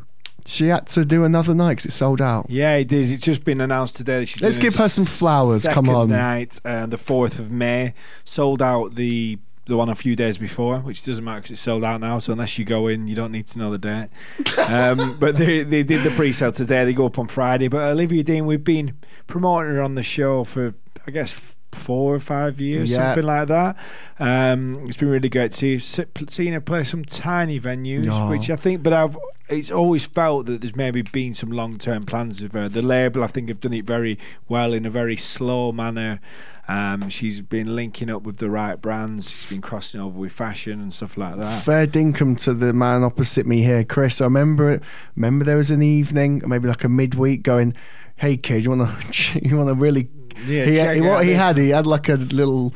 she had to do another night because it sold out. Yeah, it is. It's just been announced today. That she's Let's give her some flowers, come on. night, uh, the fourth of May. Sold out the the one a few days before, which doesn't matter because it's sold out now. So unless you go in, you don't need to know the date. um, but they they did the pre-sale today. They go up on Friday. But Olivia Dean, we've been promoting her on the show for I guess four or five years, Yeah. something like that. Um, it's been really great to see seen her play some tiny venues, Oh. which I think. But I've it's always felt that there's maybe been some long term plans with her. The label, I think, have done it very well in a very slow manner. Um, she's been linking up with the right brands. She's been crossing over with fashion and stuff like that. Fair dinkum to the man opposite me here, Chris. I remember it. Remember there was an evening, maybe like a midweek, going, "Hey kid, you want to, you want to really." Yeah, he, check he- what he had, he had like a little,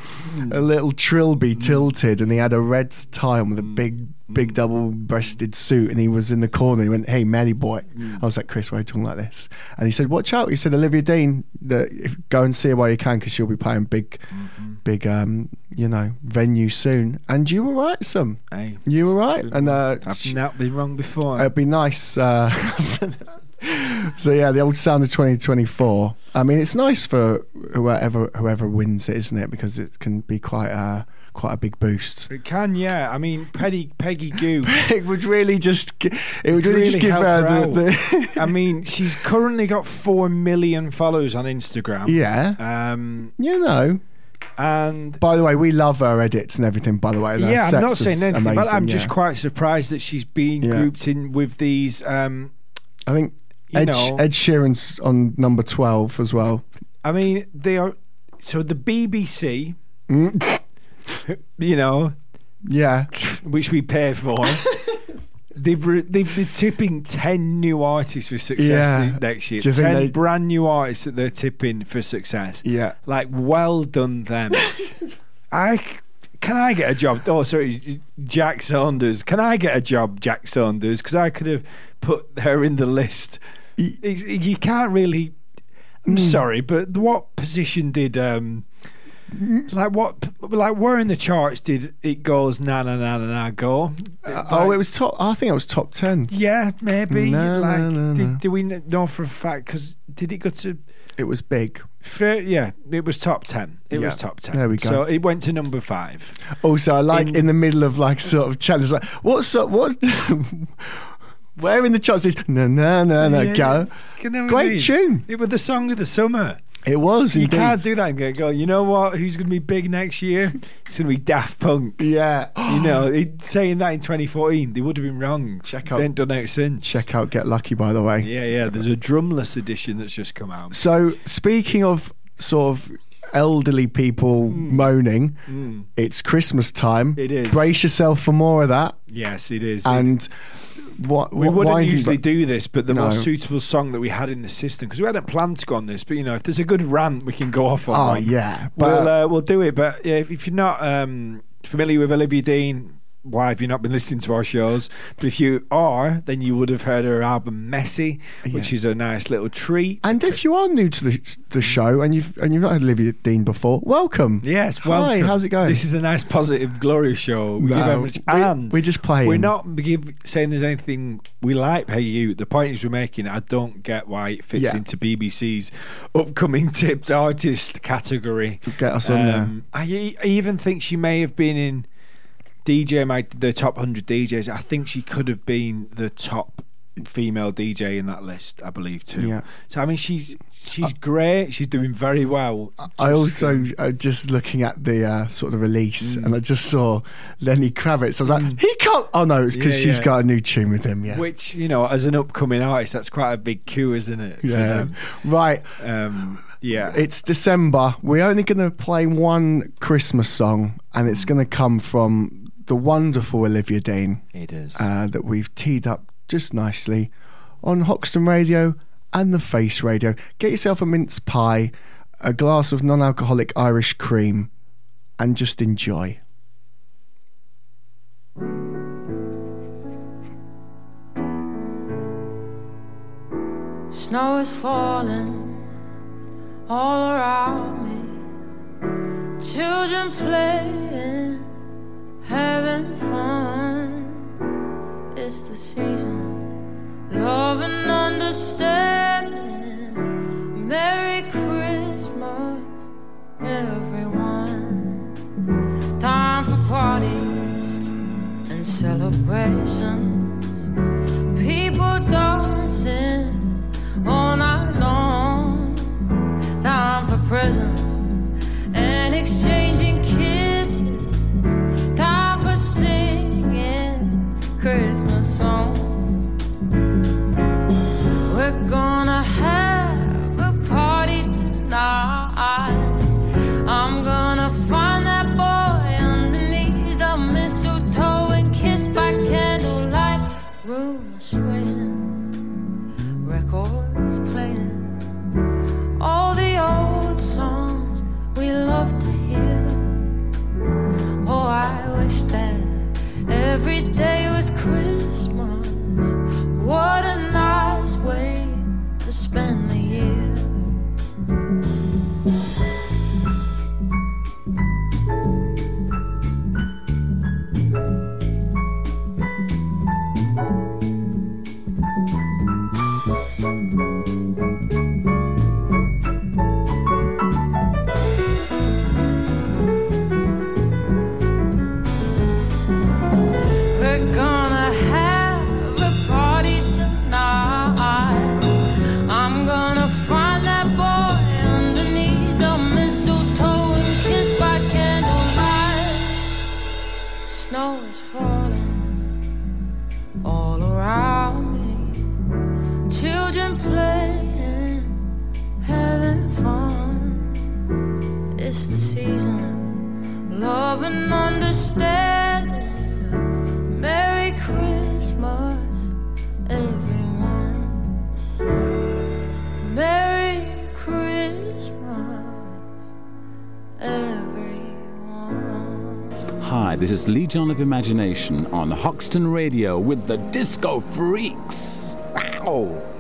a little trilby tilted, and he had a red tie on with a big, big double-breasted suit, and he was in the corner. He went, "Hey, Maddie boy," I was like, "Chris, why are you talking like this?" And he said, "Watch out!" He said, "Olivia Dean, the, if, go and see her while you can, because she'll be playing big, big, um, you know, venue soon." And you were right, some. Hey, You were right, and uh, I've not been wrong before. it'd be nice. Uh, so yeah, the old sound of 2024. I mean, it's nice for whoever whoever wins it, isn't it? Because it can be quite a quite a big boost. it can, yeah. I mean, Peggy, Peggy Gou. It would really just it would really, just give her her the, the I mean, she's currently got four million followers on Instagram. yeah. Um, You know. and By the way, we love her edits and everything. By the way, Their yeah, I'm not saying anything, but I'm just quite surprised that she's been Yeah. grouped in with these. Um, I think Ed, know- Ed Sheeran's on number 12 as well. I mean, they are. So the BBC, Mm. you know, Yeah. which we pay for. They've re- they've been tipping ten new artists for success Yeah. next year. Do you think Ten they- brand new artists that they're tipping for success. Yeah. Like, well done them. I can I get a job? Oh, sorry, Jack Saunders. Can I get a job, Jack Saunders? Because I could have put her in the list. It's- you can't really. I'm Mm. sorry, but what position did um, like what like where in the charts did it goes na na na na na go? Uh, oh, it was top. I think it was top 10. yeah, maybe. No, like, no, no. did, do we know for a fact? Because did it go to? It was big. Fair, yeah, it was top ten. It Yeah. was top ten. There we go. So it went to number five. Also, I like in, In- the middle of like sort of challenge, like what's up? what Where in the charts is no no no no Yeah, go? You know what I Great mean? tune. It was the song of the summer. It was. You indeed. can't do that and go, go, you know what? Who's going to be big next year? It's going to be Daft Punk. Yeah. You know, it, saying that in 2014, they would have been wrong. Check out- They ain't done it since. Check out Get Lucky, by the way. Yeah, yeah. There's a drumless edition that's just come out. So, speaking of sort of elderly people moaning, it's Christmas time. Mm. It is. Brace yourself for more of that. Yes, it is. And what we what wouldn't usually do this, but the No. most suitable song that we had in the system because we hadn't planned to go on this. But you know, if there's a good rant, we can go off on. Oh one. yeah, we'll uh, we'll do it. But yeah, if, if you're not um, familiar with Olivia Dean, why have you not been listening to our shows? But if you are, then you would have heard her album "Messy," which is a nice little treat. and if you are new to the, the show and you've and you've not had Olivia Dean before, welcome. Yes, Hi, welcome. how's it going? This is a nice, positive, glorious show. We give No, we- and we're just playing. We're not give, saying there's anything we like. Hey, you. The point is we're making. I don't get why it fits Yeah. into BBC's upcoming tipped artist category. Get us on there. Um, I, I even think she may have been in DJ Mag the top hundred DJs. I think she could have been the top female DJ in that list. I believe too. Yeah. So I mean, she's she's great. She's doing very well. I also uh, just looking at the uh, sort of release, Mm. and I just saw Lenny Kravitz. I was like, he can't. Oh no, it's because Yeah, she's yeah. got a new tune with him. Yeah, Which you know, as an upcoming artist, that's quite a big coup, isn't it? yeah. Right. Um, yeah. It's December. We're only going to play one Christmas song, and it's going to come from the wonderful Olivia Dean. It is. uh, that we've teed up just nicely on Hoxton Radio and the Face Radio. Get yourself a mince pie, a glass of non-alcoholic Irish cream, and just enjoy. Snow is falling all around me. Children playing, having fun. It's the season, love and understanding. Merry Christmas, everyone. Time for parties and celebrations. People dancing all night long. Time for presents and exchanging every day was Christmas. What a Legion of Imagination on Hoxton Radio with the Disco Freaks. Wow!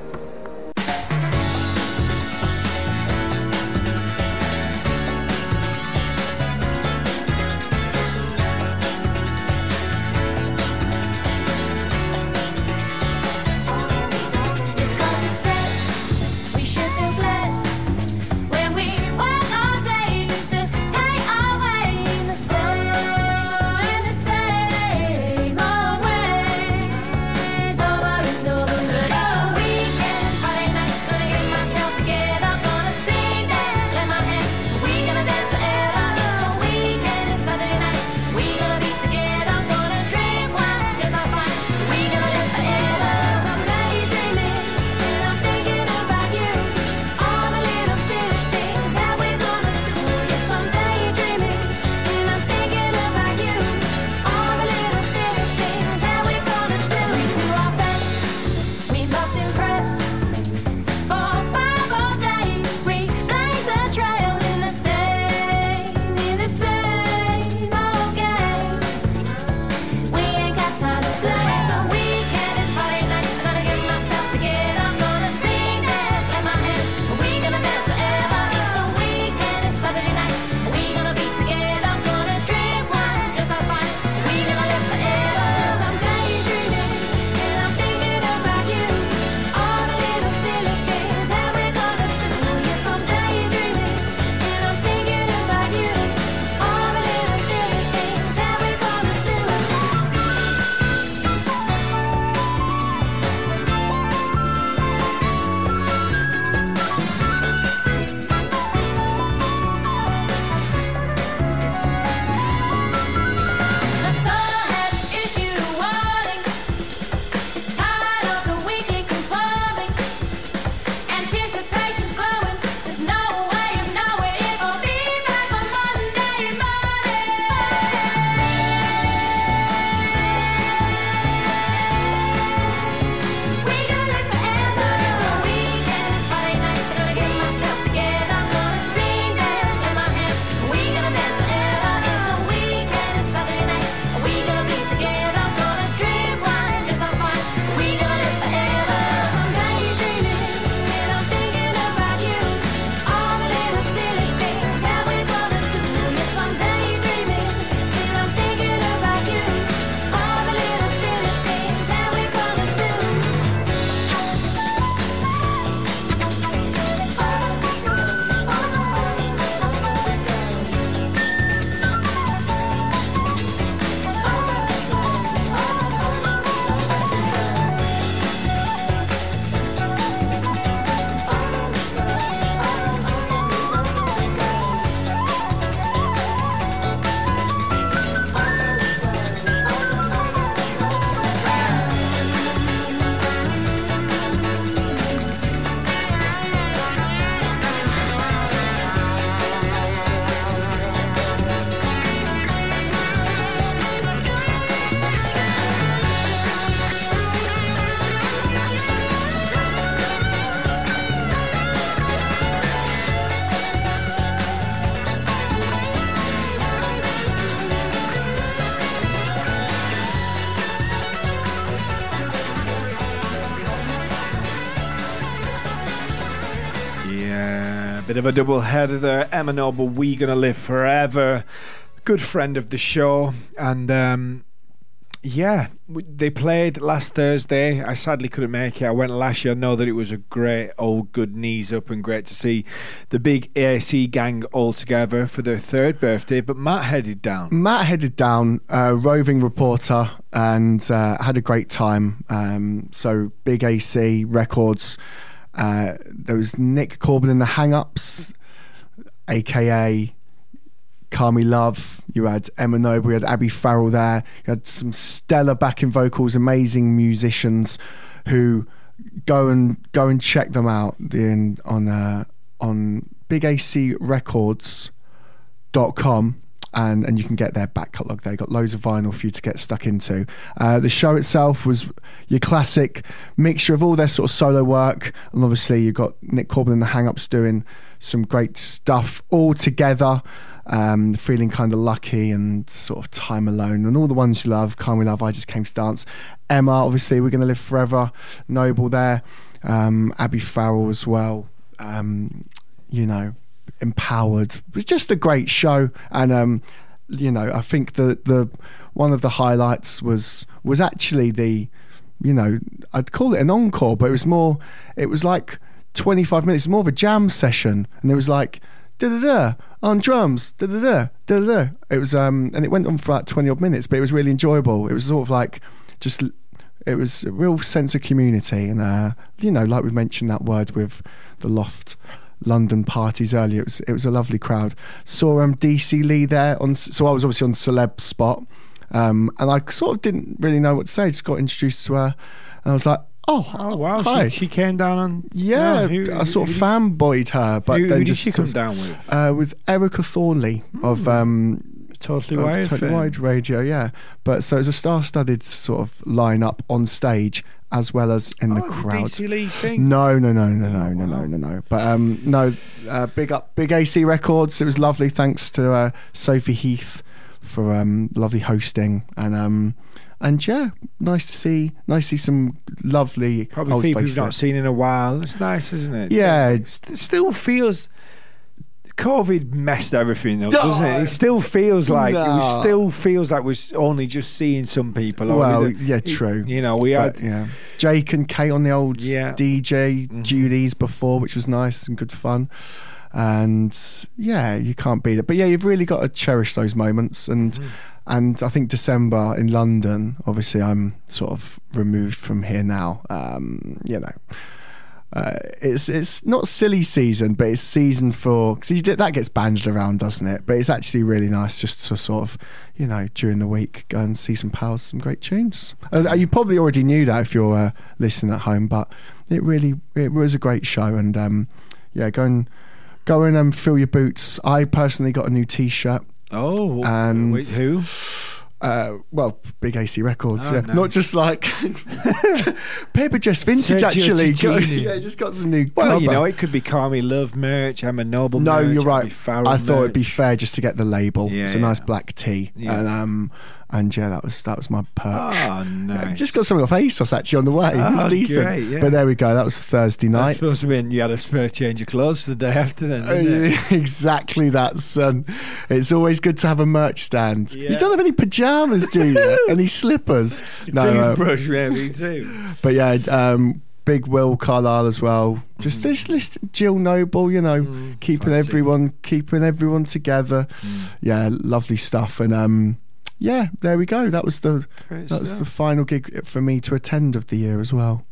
Bit of a double header there. Emma Noble, We Gonna Live Forever. Good friend of the show. And um, yeah, they played last Thursday. I sadly couldn't make it. I went last year. I know that it was a great old good knees up and great to see the big AC gang all together for their third birthday. But Matt headed down. Matt headed down, uh, roving reporter, and uh, had a great time. Um, so big AC records. Uh, there was Nick Corbin in the Hang Ups, aka Carmi Love. You had Emma Noble. You had Abby Farrell there. You had some stellar backing vocals, amazing musicians who go and go and check them out in, on uh, on Big AC Records dot com and and you can get their back catalogue They've got loads of vinyl for you to get stuck into. Uh, the show itself was your classic mixture of all their sort of solo work and obviously you've got nick corbin and the hang-ups doing some great stuff all together. Um, feeling kind of lucky and sort of time alone and all the ones you love can't we love i just came to dance. Emma obviously we're going to live forever. Noble there. Um, abby farrell as well. Um, you know empowered. It was just a great show, and um, you know, I think the the one of the highlights was was actually the, you know, I'd call it an encore, but it was more. It was like twenty five minutes, more of a jam session, and it was like da da da on drums, da da da da da. It was um, and it went on for like twenty odd minutes, but it was really enjoyable. It was sort of like just. It was a real sense of community, and uh, you know, like we mentioned that word with the loft London parties earlier. It was it was a lovely crowd. Saw um, Dee C. Lee there on, so I was obviously on celeb spot, um, and I sort of didn't really know what to say. Just got introduced to her, and I was like, "Oh, Oh wow! hi." She, she came down on yeah, who- I sort of fanboyed her, but who- then who did just she come down with? Hmm. Uh, with Erica Thornley of um, Totally Wide. Totally. Wired Radio, yeah. But so it's a star-studded sort of lineup on stage as well as in the Oh, crowd. Dee C. Lee sing? No, no, no, no, no, no, no, no, no. But um, no, uh, big up, big AC Records. It was lovely. Thanks to uh, Sophie Heath for um, lovely hosting and um, and yeah, nice to see, nice to see some lovely Probably people you've not seen in a while. It's nice, isn't it? Yeah. It st- still feels. COVID messed everything though, doesn't it? It still feels like No. it still feels like we're only just seeing some people. Well, yeah, true. You know, we had But, yeah, Jake and Kate on the old Yeah. DJ Mm-hmm. duties before, which was nice and good fun. And yeah, you can't beat it. But yeah, you've really got to cherish those moments. And Mm-hmm. and I think December in London. Obviously, I'm sort of removed from here now. Um, you know. Uh, it's it's not silly season, but it's season for because that gets banded around, doesn't it? But it's actually really nice just to sort of, you know, during the week go and see some pals, some great tunes. Uh, you probably already knew that if you're uh, listening at home, but it really it was a great show, and um, yeah, go and go in and um, fill your boots. I personally got a new T-shirt. Oh, and wait, who? Uh, well, Big AC Records, Oh, yeah. Not just like Paper Dress Vintage, Sergio actually. Got- yeah, just got some new. Well, you know, it could be Carmi Love merch. Emma Noble. No, merch, you're right. I thought it'd be fair just to get the label. Yeah, it's a nice black tee, Yeah. and um, and yeah, that was that was my perch. Oh, nice. Just got something off ASOS actually on the way. it was Oh, decent. great, yeah. But there we go. That was Thursday That's night. supposed to mean you had a spare change of clothes for the day after then. didn't it? exactly that, son. It's always good to have a merch stand. Yeah. You don't have any pajamas, do you? any slippers? uh, Toothbrush, maybe too. But yeah, um, Big Will Carlisle as well. Mm. Just this list, Jill Noble, you know, keeping everyone keeping everyone together. Mm. Yeah, lovely stuff. And um, yeah, there we go. That was the Great that was stuff. the final gig for me to attend of the year as well.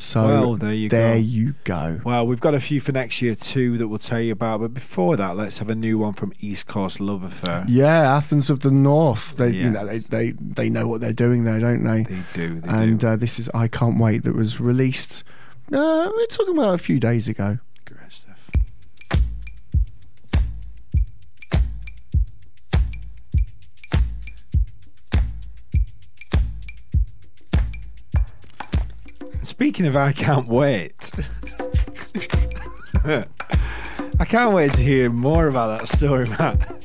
So Well, there you there go. you go. Well, we've got a few for next year too that we'll tell you about. But before that, let's have a new one from East Coast Love Affair. Yeah, Athens of the North. They, you know, they, they they know what they're doing there, don't they? They do. They and do. Uh, this is I Can't Wait that was released. Uh, we're talking about a few days ago. Great Speaking of, I can't wait. I can't wait to hear more about that story, Matt.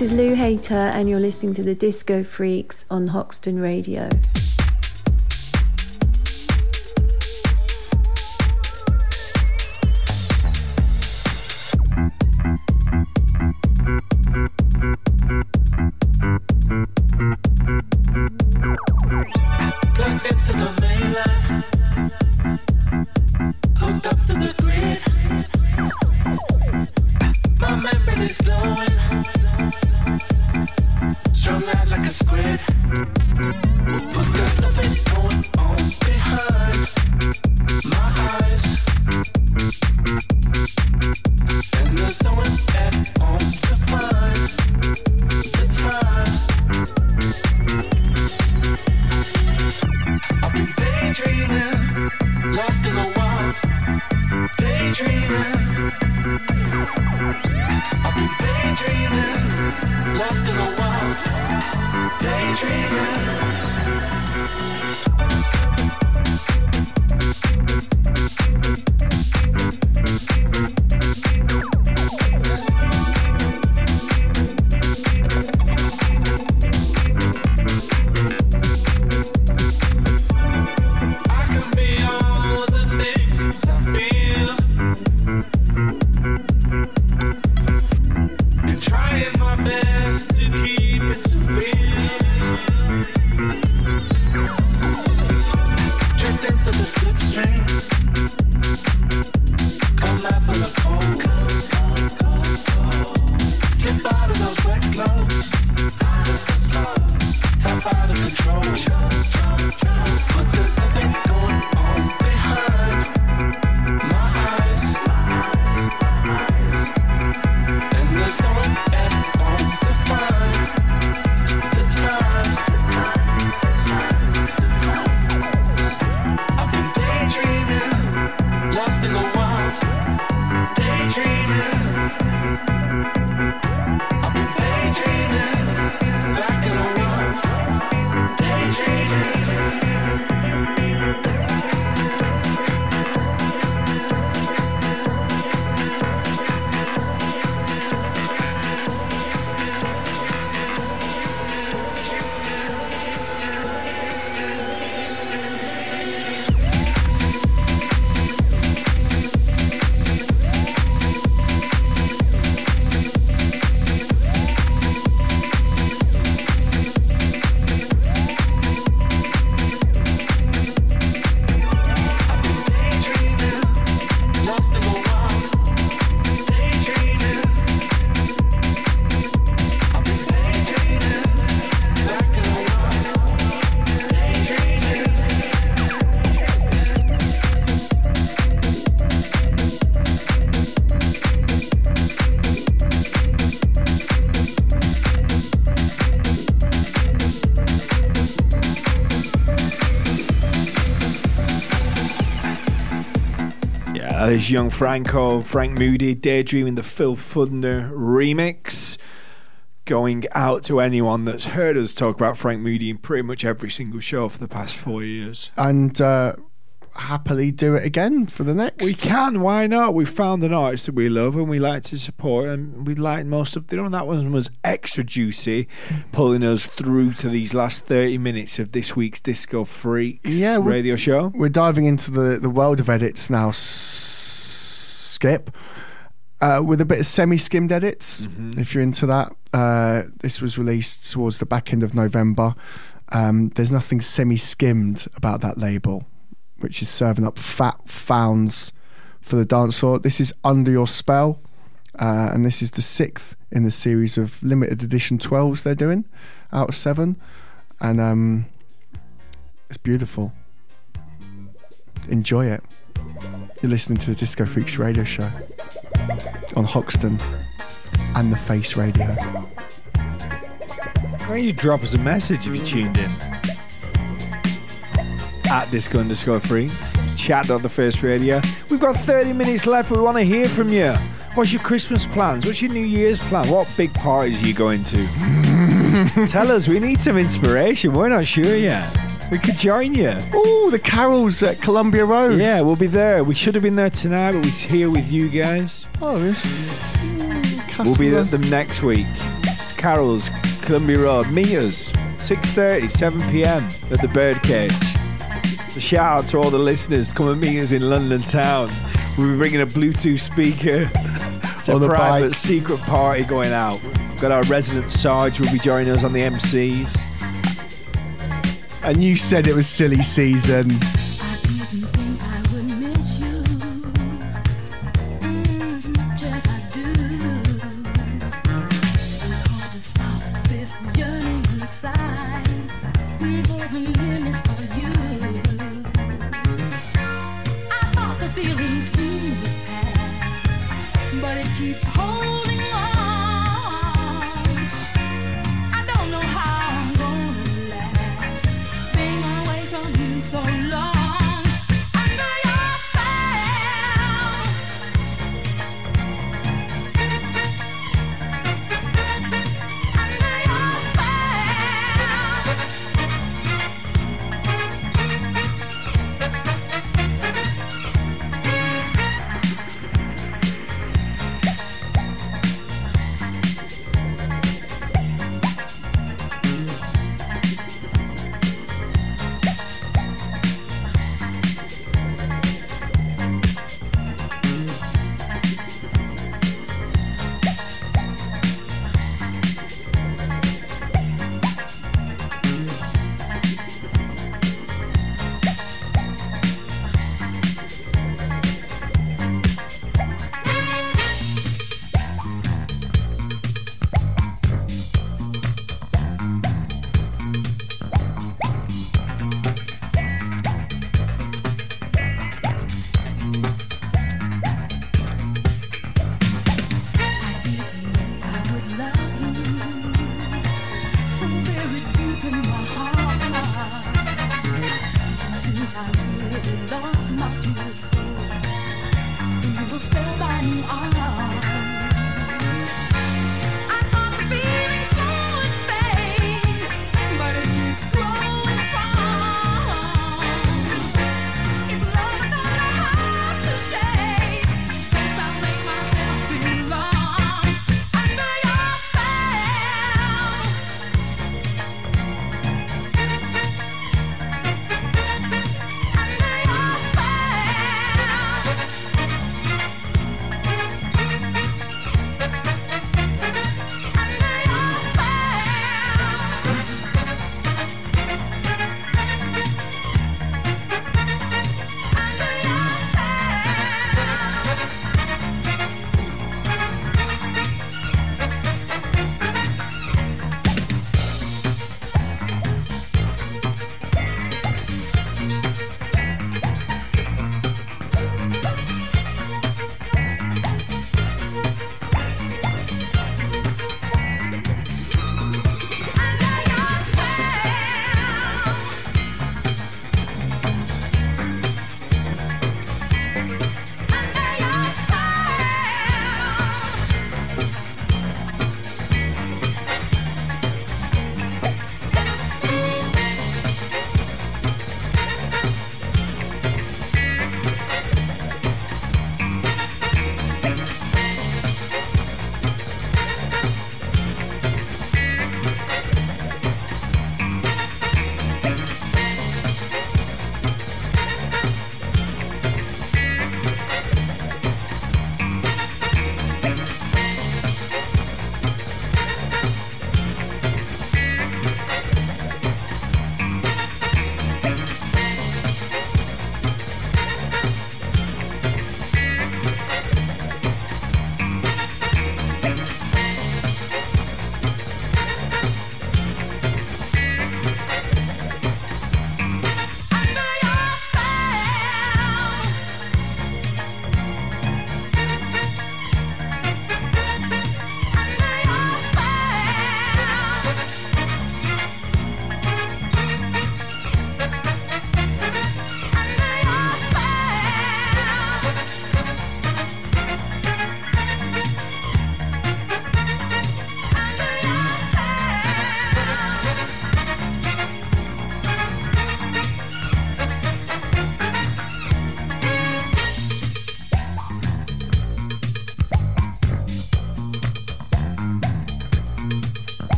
This is Lou Hayter, and you're listening to the Disco Freaks on Hoxton Radio. That is Young Franco, Franc Moody, Daydreaming the Phil Thunder remix. Going out to anyone that's heard us talk about Franc Moody in pretty much every single show for the past four years. And uh, happily do it again for the next. We can, why not? We found an artist that we love and we like to support, and we like most of. You know, that one was extra juicy, pulling us through to these last thirty minutes of this week's Disco Freaks Yeah, radio show. We're diving into the, the world of edits now, s- Skip, uh, with a bit of semi skimmed edits, if you're into that. Uh, this was released towards the back end of November. Um, there's nothing semi skimmed about that label, which is serving up fat founds for the dance floor. This is Under Your Spell, uh, and this is the sixth in the series of limited edition 12s they're doing out of seven. And um, it's beautiful. Enjoy it. You're listening to the Disco Freaks radio show on Hoxton and the Face Radio. Why don't you drop us a message if you tuned in? At Disco underscore Freaks. Chat on the First Radio. We've got 30 minutes left. We want to hear from you. What's your Christmas plans? What's your New Year's plan? What big parties are you going to? Tell us. We need some inspiration. We're not sure yet. We could join you. Oh, the carols at Columbia Road. Yeah, we'll be there. We should have been there tonight, but we're here with you guys. Oh, this. Mm, we'll be at them next week. Carol's, Columbia Road. Meet us 6:30, 7 p.m. at the Birdcage. A shout out to all the listeners. Come and meet us in London town. We'll be bringing a Bluetooth speaker. It's a private bike. secret party going out. We've got our resident Sarge will be joining us on the MCs. And you said it was silly season.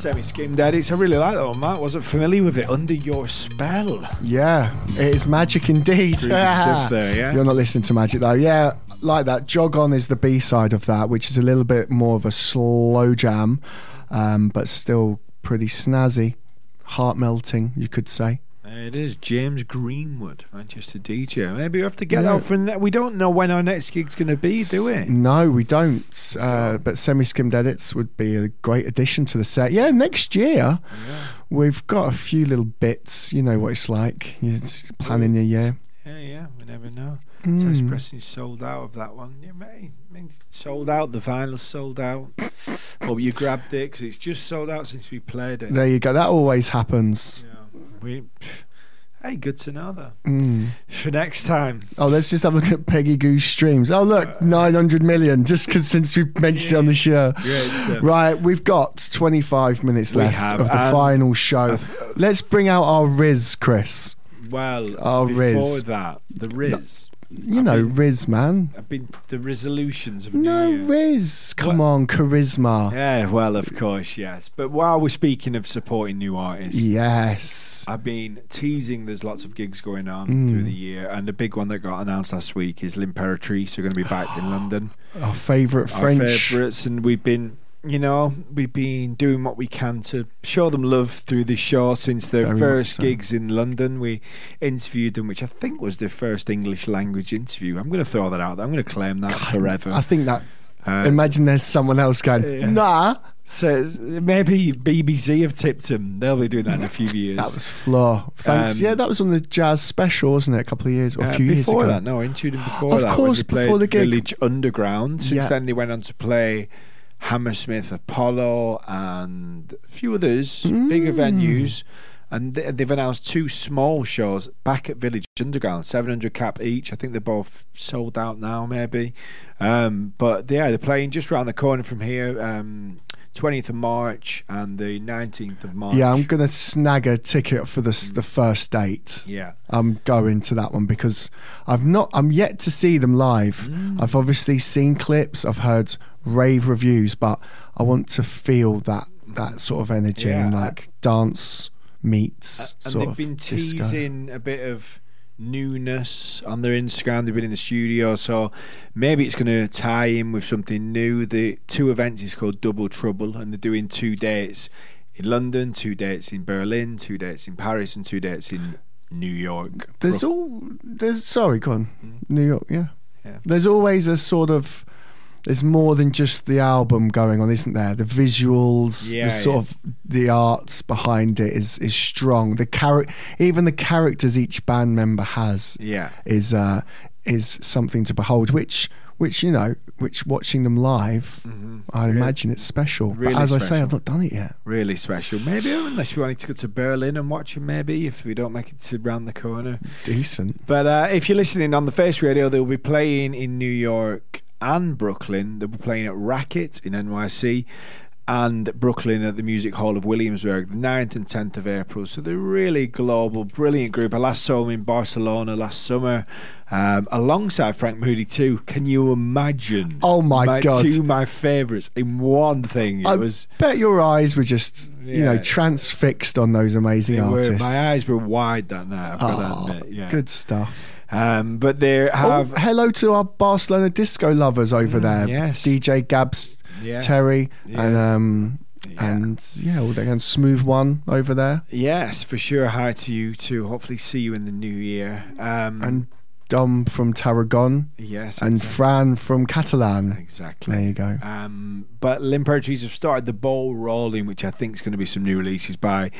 Semi skimmed edits. I really like that one, Matt. Wasn't familiar with it. Under your spell. Yeah, it is magic indeed. Stuff there, yeah. You're not listening to magic though. Yeah, like that. Jog on is the B side of that, which is a little bit more of a slow jam, um, but still pretty snazzy, heart melting, you could say. It is James Greenwood, Manchester DJ. Maybe we have to get Yeah. out. Ne- we don't know when our next gig's going to be, do we? No, we don't. Uh, but semi skimmed edits would be a great addition to the set. Yeah, next year we've got a few little bits. You know what it's like. You're just planning your year. Yeah, yeah. We never know. Mm. Test pressing sold out of that one. Yeah, mate. I mean, sold out. The vinyl's sold out. well, you grabbed it because it's just sold out since we played it. There you go. That always happens. We, hey, good to know that. Mm. For next time. Oh, let's just have a look at Peggy Gou's streams. Oh, look, 900 million, just because since we mentioned it on the show. Right, we've got 25 minutes left have, of the final show. Let's bring out our Riz, Chris. Well, our before Riz. that, the Riz. You know, Riz, man. I've been the resolutions of No, New Riz. Come on, charisma. Yeah, well, of course, yes. But while we're speaking of supporting new artists, Yes. I've been teasing. There's lots of gigs going on Mm. through the year, and the big one that got announced last week is L'Impératrice. Are going to be back in London. Our favourite French Our favourites, and we've been, you know, we've been doing what we can to show them love through this show since their Very first so. gigs in London. We interviewed them, which I think was their first English language interview. I'm going to throw that out there. I'm going to claim that forever. I think that. Uh, imagine there's someone else going, yeah. nah. So maybe BBC have tipped him. They'll be doing that in a few years. That was Flore. Thanks. Um, yeah, that was on the jazz special, wasn't it? A couple of years or a Uh, few years before ago. that, no, I interviewed him before Of that. course, before the gig. Village Underground. Since Yeah. then, they went on to play Hammersmith Apollo and a few others, bigger Mm. venues. And they- they've announced two small shows back at Village Underground, 700 cap each. I think they're both sold out now, maybe. Um, but yeah, they're playing just around the corner from here, um, 20th of March and the 19th of March. Yeah, I'm gonna snag a ticket for the the first date. Yeah. I'm going to that one because I've not. I'm yet to see them live. Mm. I've obviously seen clips. I've heard rave reviews, but I want to feel that that sort of energy and Yeah. like dance meets and sort they've of been disco. teasing a bit of newness on their Instagram. They've been in the studio, so maybe it's going to tie in with something new. The two events is called Double Trouble, and they're doing two dates in London, two dates in Berlin, two dates in Paris, and two dates in New York. There's all there's sorry, go on. Hmm? New York, yeah. Yeah. There's always a sort of there's more than just the album going on, isn't there? The visuals, Yeah, the sort yeah. of the arts behind it is is strong. The char- even the characters each band member has Yeah. is uh is something to behold, which which you know, which watching them live, I Really- imagine it's special. really but as I say. I've not done it yet. Really special. Maybe unless we wanted to go to Berlin and watch them, maybe if we don't make it to round the corner. Decent. But uh, if you're listening on the Face Radio, they'll be playing in New York and Brooklyn. They'll be playing at Racket in NYC and Brooklyn at the Music Hall of Williamsburg, the 9th and 10th of April. So they're really global, brilliant group. I last saw them in Barcelona last summer um, alongside Franc Moody too. Can you imagine? Oh my God. Two of my favourites in one thing. It I was. bet your eyes were just you know transfixed on those amazing They were, artists. my eyes were wide that night. I've got Oh, to admit. Yeah. Good stuff. Um, but they have. oh, hello to our Barcelona disco lovers over there. Mm, yes. DJ Gabs, Yes. Terry, Yeah. and um, and yeah, all that kind of smooth one over there, Yes, for sure. Hi to you too. Hopefully, see you in the new year. Um, and Dom from Tarragon, yes, and exactly. Fran from Catalan. Exactly. There you go. Um, but L'Impératrice have started the ball rolling, which I think is going to be some new releases by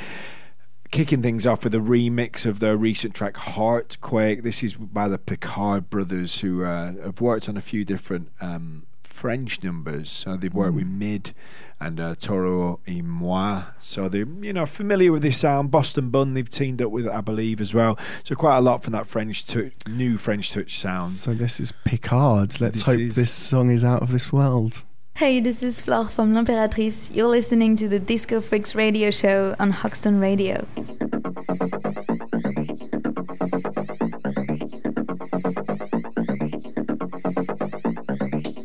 kicking things off with a remix of their recent track Heartquake. This is by the Picard brothers, who uh, have worked on a few different um, French numbers. So they've worked with Myd and uh, Toro y Moi. So they're you know familiar with this sound. Boston Bun they've teamed up with, I believe, as well. So quite a lot from that French touch, new French touch sound. So this is Picard. Let's This hope is- this song is out of this world. Hey, this is Flore from L'Impératrice. You're listening to the Disco Freaks radio show on Hoxton Radio.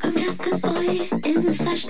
I'm just a boy in flash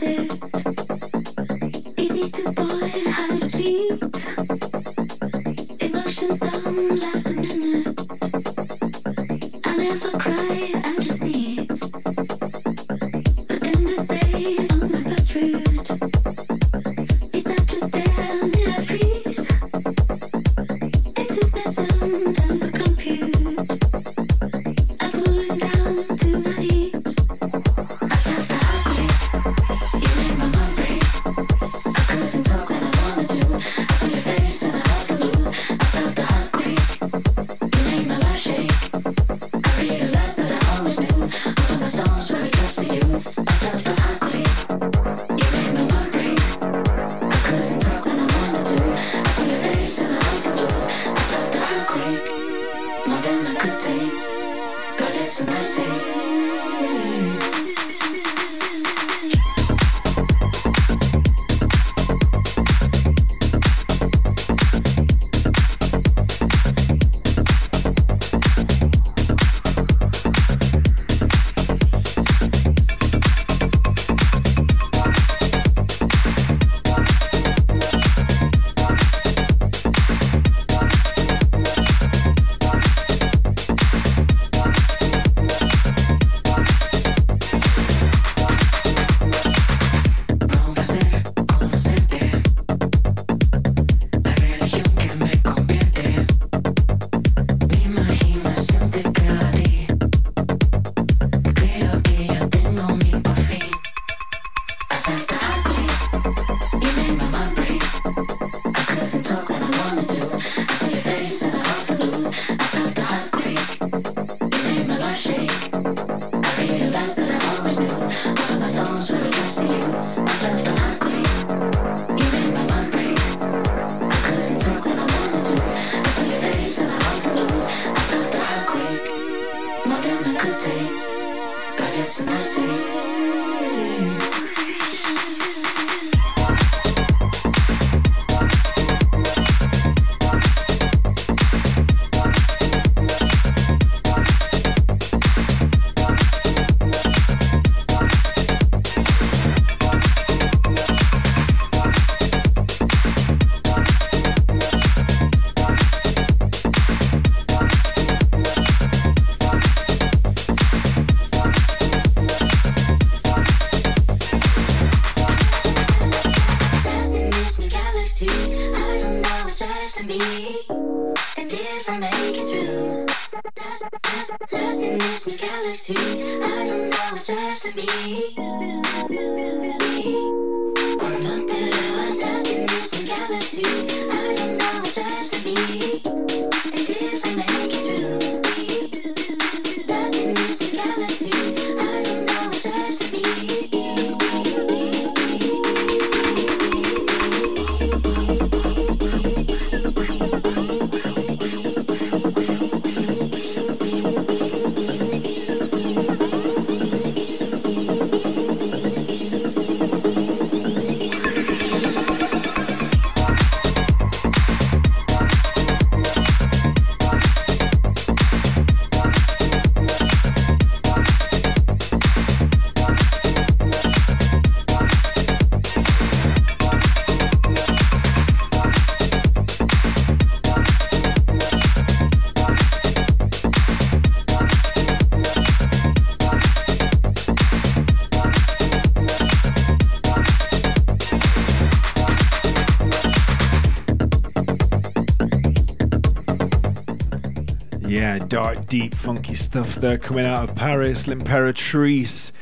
dark, deep, funky stuff there coming out of Paris. L'Impératrice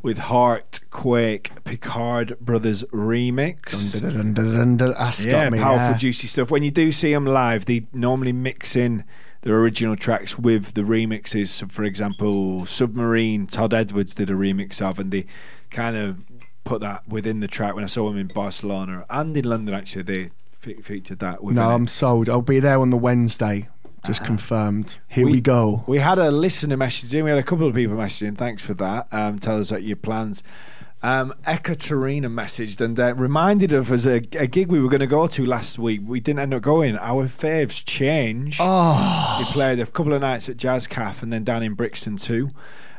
with Heartquake Picard Brothers remix. Dun, dun, dun, dun, dun, that's yeah, got me, powerful, yeah. juicy stuff. When you do see them live, they normally mix in their original tracks with the remixes. So for example, Submarine, Todd Edwards did a remix of, and they kind of put that within the track. When I saw them in Barcelona and in London, actually, they featured that. No. I'm sold. I'll be there on the Wednesday. Just confirmed. Here we, go. We had a listener messaging. We had a couple of people messaging. Thanks for that. Um, tell us about your plans. Um, Ekaterina messaged and uh, reminded of us a, a gig we were going to go to last week. We didn't end up going. Our faves change. Oh. We played a couple of nights at Jazz Caf and then down in Brixton too.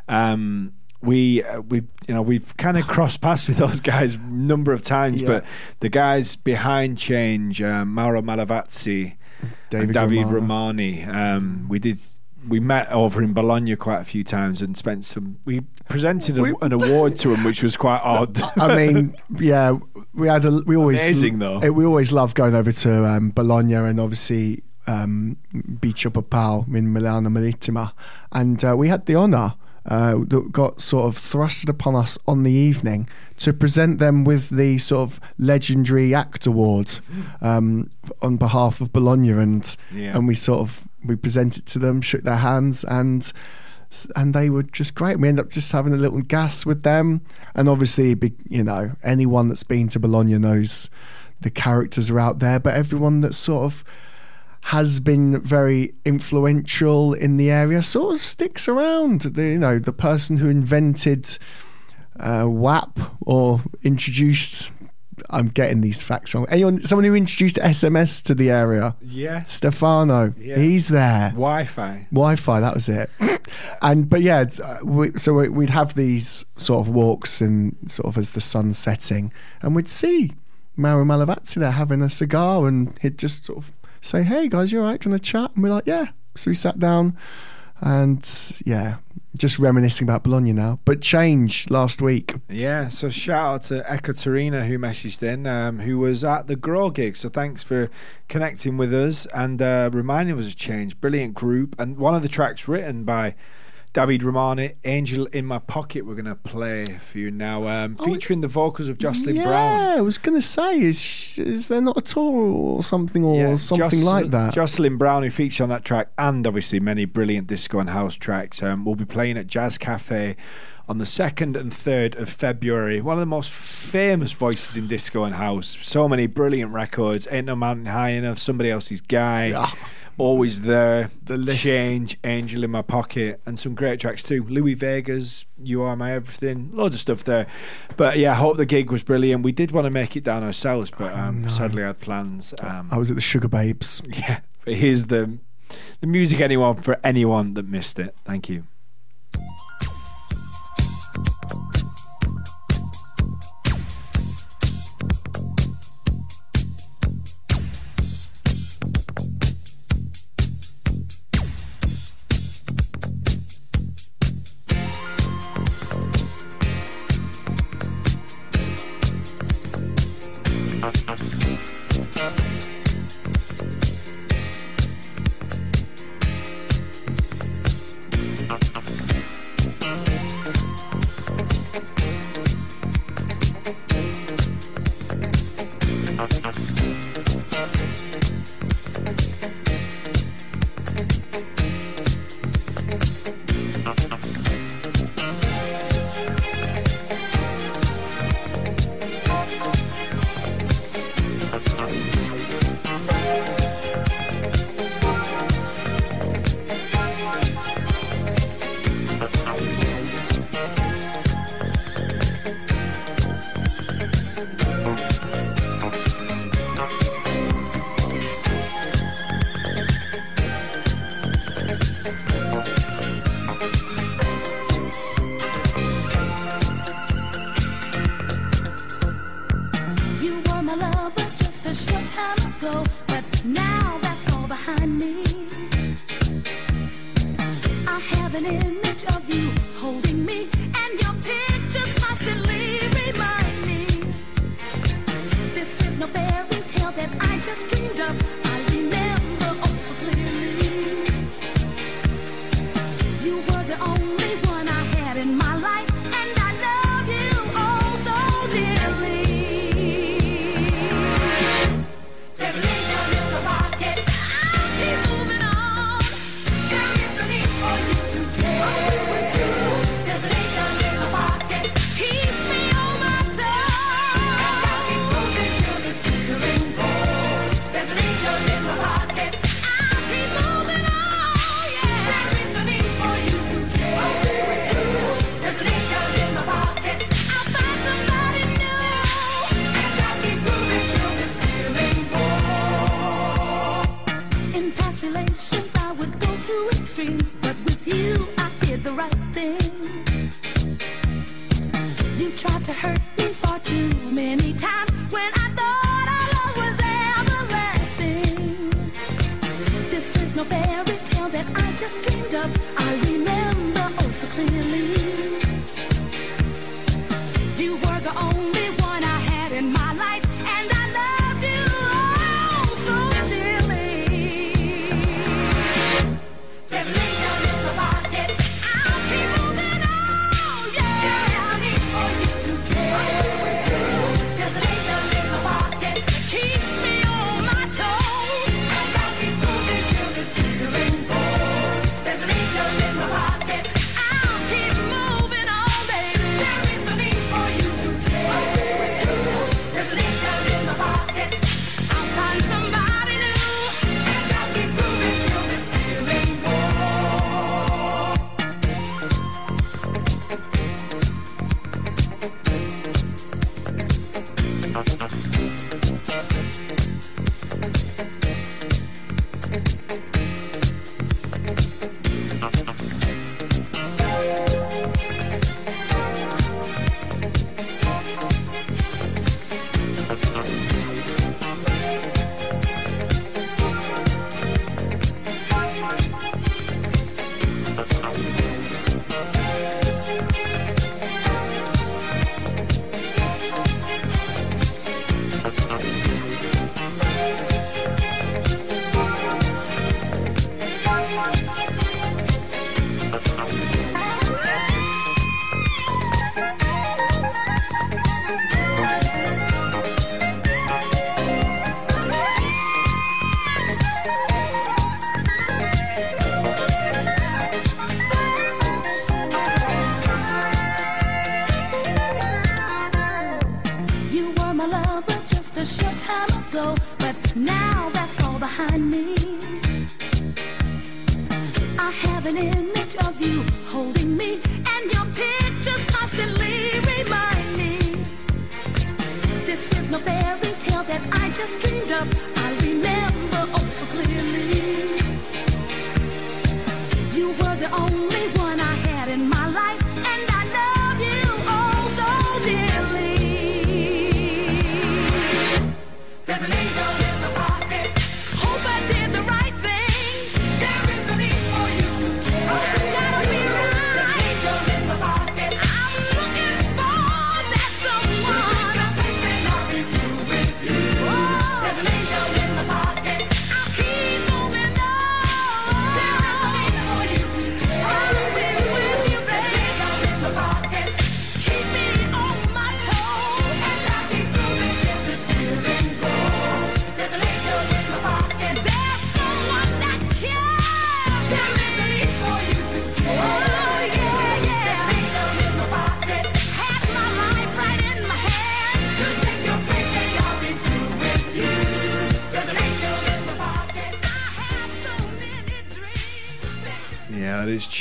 Um, we uh, we you know we've kind of crossed paths with those guys a number of times, Yeah. but the guys behind Change, um, Mauro Malavasi, David David Romani, um, we did. We met over in Bologna quite a few times and spent some. We presented a, an award to him, which was quite odd. I mean, yeah, we had a, we always Amazing, though. eh, We always love going over to um, Bologna and obviously um, Beach Upper Pal in Milano Marittima, and uh, we had the honour. Uh, that got sort of thrusted upon us on the evening to present them with the sort of legendary act award um, on behalf of Bologna, and Yeah. and we sort of we presented to them, shook their hands, and and they were just great. We ended up just having a little gas with them, and obviously, you know, anyone that's been to Bologna knows the characters are out there, but everyone that sort of has been very influential in the area sort of sticks around. The, you know, the person who invented uh, WAP or introduced. I'm getting these facts wrong. Anyone, someone who introduced SMS to the area. Yeah. Stefano. Yeah. He's there. Wi-Fi. Wi-Fi. That was it. and but yeah, uh, we, so we- we'd have these sort of walks and sort of as the sun's setting, and we'd see Mauro Malavasi there having a cigar, and he'd just sort of say, "Hey guys, you all right? Do to chat?" And we're like, "Yeah." So we sat down, and yeah, just reminiscing about Bologna now. But change last week. Yeah, so shout out to Ekaterina who messaged in, um, who was at the Grow gig. So thanks for connecting with us and uh, reminding us of Change. Brilliant group. And one of the tracks written by David Romani, Angel in My Pocket, we're going to play for you now, um, featuring the vocals of Jocelyn yeah, Brown. Yeah, I was going to say, is is there not a tour or something or Yeah, something like that? Jocelyn Brown, who featured on that track, and obviously many brilliant disco and house tracks, um, will be playing at Jazz Cafe on the 2nd and 3rd of February. One of the most famous voices in disco and house. So many brilliant records. Ain't No Mountain High Enough, Somebody Else's Guy. Always there, the list. change, Angel in My Pocket, and some great tracks too. Louie Vega's You Are My Everything, loads of stuff there. But yeah, I hope the gig was brilliant. We did want to make it down ourselves, but um, sadly I had plans. Um, I was at the Sugababes. yeah, but here's the the music anyone for anyone that missed it. Thank. You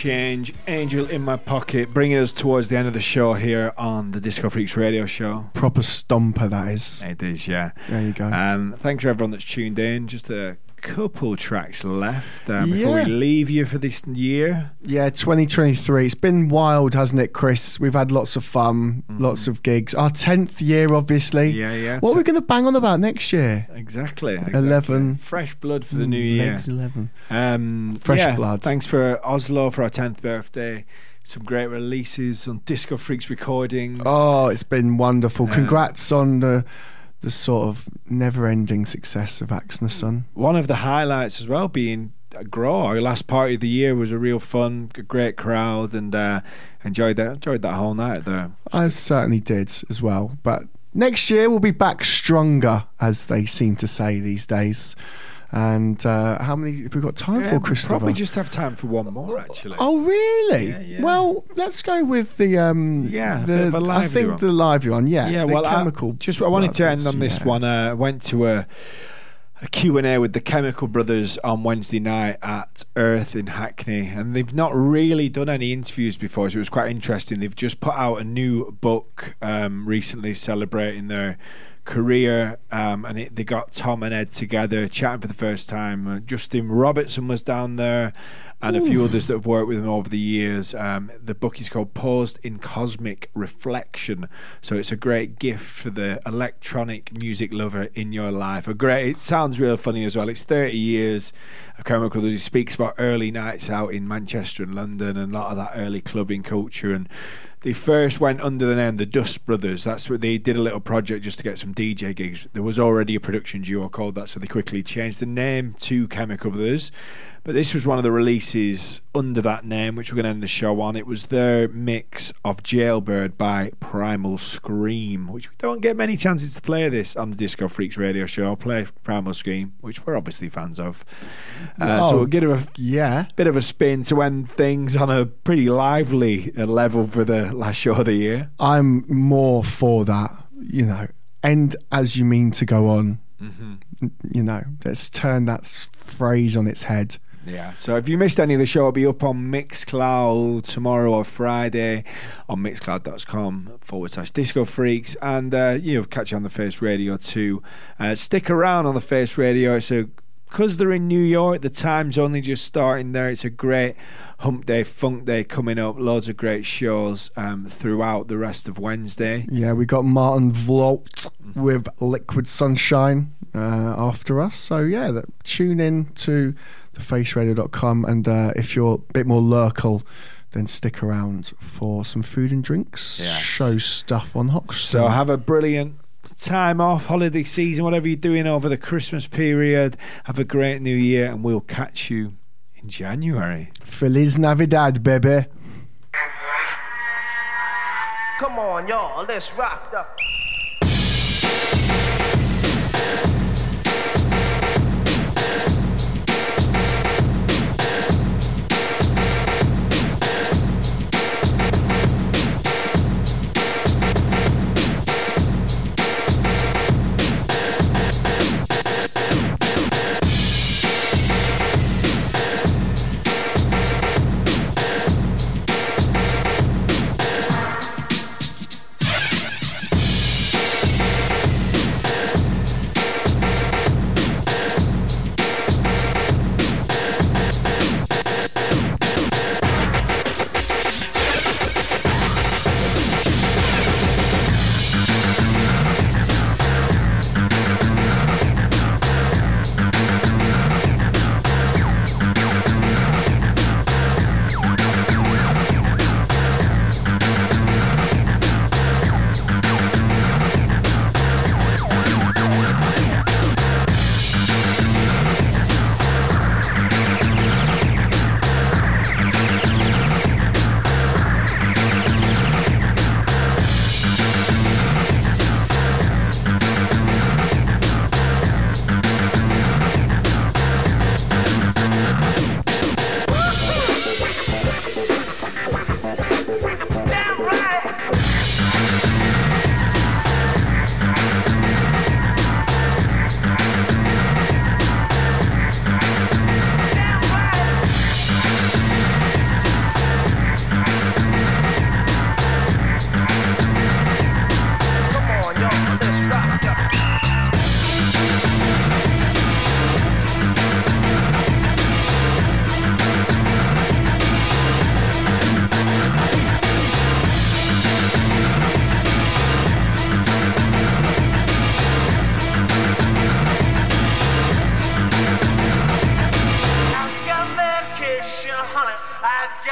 Change Angel in My Pocket, bringing us towards the end of the show here on the Disco Freaks radio show. Proper stomper, that is. It is, yeah. There you go. Um, thanks for everyone that's tuned in. Just a couple tracks left uh, before Yeah. we leave you for this year. Yeah, 2023. It's been wild, hasn't it, Chris? We've had lots of fun, lots of gigs. Our 10th year, obviously. Mm-hmm. Yeah, yeah. What are we going to bang on about next year? Exactly. exactly. 11. Fresh blood for the Mm, new year. legs 11. Um, Fresh yeah, blood. Thanks for Oslo for our 10th birthday. Some great releases on Disco Freaks recordings. Oh, it's been wonderful. Congrats on the the sort of never-ending success of Axe and the Sun. One of the highlights as well being Grow. Our last party of the year was a real fun, great crowd, and uh, enjoyed that. Enjoyed that whole night there. I certainly did as well. But next year we'll be back stronger, as they seem to say these days. And uh, how many have we got time Yeah, for, Christopher? Probably just have time for one more, actually. Oh really? Well, let's go with the um. Yeah, the, bit of a I think one. the lively one. Yeah, yeah. the Well, I, chemical. just I wanted to end on this yeah. one. Uh, went to a a Q&A with the Chemical Brothers on Wednesday night at Earth in Hackney and they've not really done any interviews before so it was quite interesting. They've just put out a new book um, recently celebrating their career um, and it, they got Tom and Ed together chatting for the first time. Uh, Justin Robertson was down there and a few others that have worked with him over the years. Um, the book is called Paused in Cosmic Reflection. So it's a great gift for the electronic music lover in your life. A great it sounds real funny as well. It's 30 years of Chemical Brothers he speaks about early nights out in Manchester and London and a lot of that early clubbing culture. And they first went under the name the Dust Brothers. That's what they did a little project just to get some DJ gigs. There was already a production duo called that, so they quickly changed the name to Chemical Brothers. But this was one of the releases under that name, which we're going to end the show on. It was their mix of Jailbird by Primal Scream, which we don't get many chances to play this on the Disco Freaks radio show. I'll play Primal Scream, which we're obviously fans of. Uh, so Oh, we'll give a yeah. bit of a spin to end things on a pretty lively uh, level for the last show of the year. I'm more for that. You know, end as you mean to go on. Mm-hmm. You know, let's turn that phrase on its head. Yeah. So if you missed any of the show, it'll be up on Mixcloud tomorrow or Friday on mixcloud.com forward slash disco freaks. And uh, you'll catch you on the Face Radio too. Uh, stick around on the Face Radio. It's a because they're in New York, the time's only just starting there. It's a great hump day, funk day coming up. Loads of great shows um, throughout the rest of Wednesday. Yeah, we got Martin Vlout with Liquid Sunshine uh, after us. So yeah, that, tune in to thefaceradio.com and uh, if you're a bit more local, then stick around for some food and drinks. Yes. Show stuff on Hoxton. So have a brilliant time off, holiday season, whatever you're doing over the Christmas period. Have a great new year, and we'll catch you in January. Feliz Navidad, baby. Come on, y'all, let's rock up.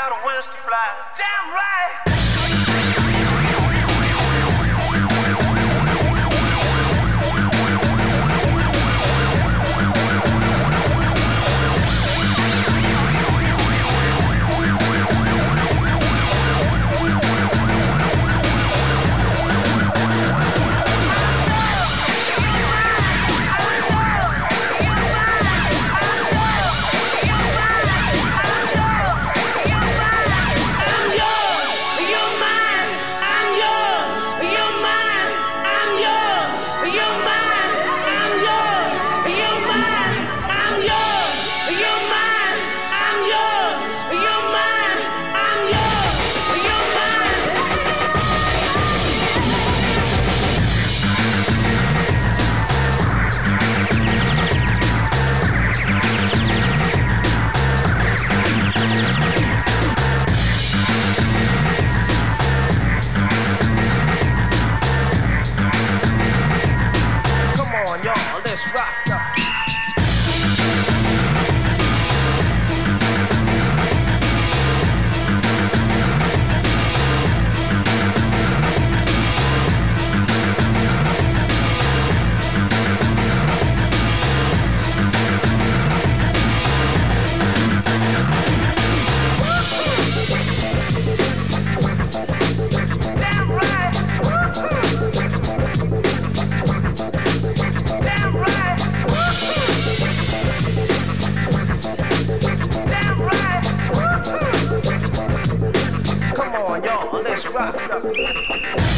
Got wings to fly. Damn right. Y'all,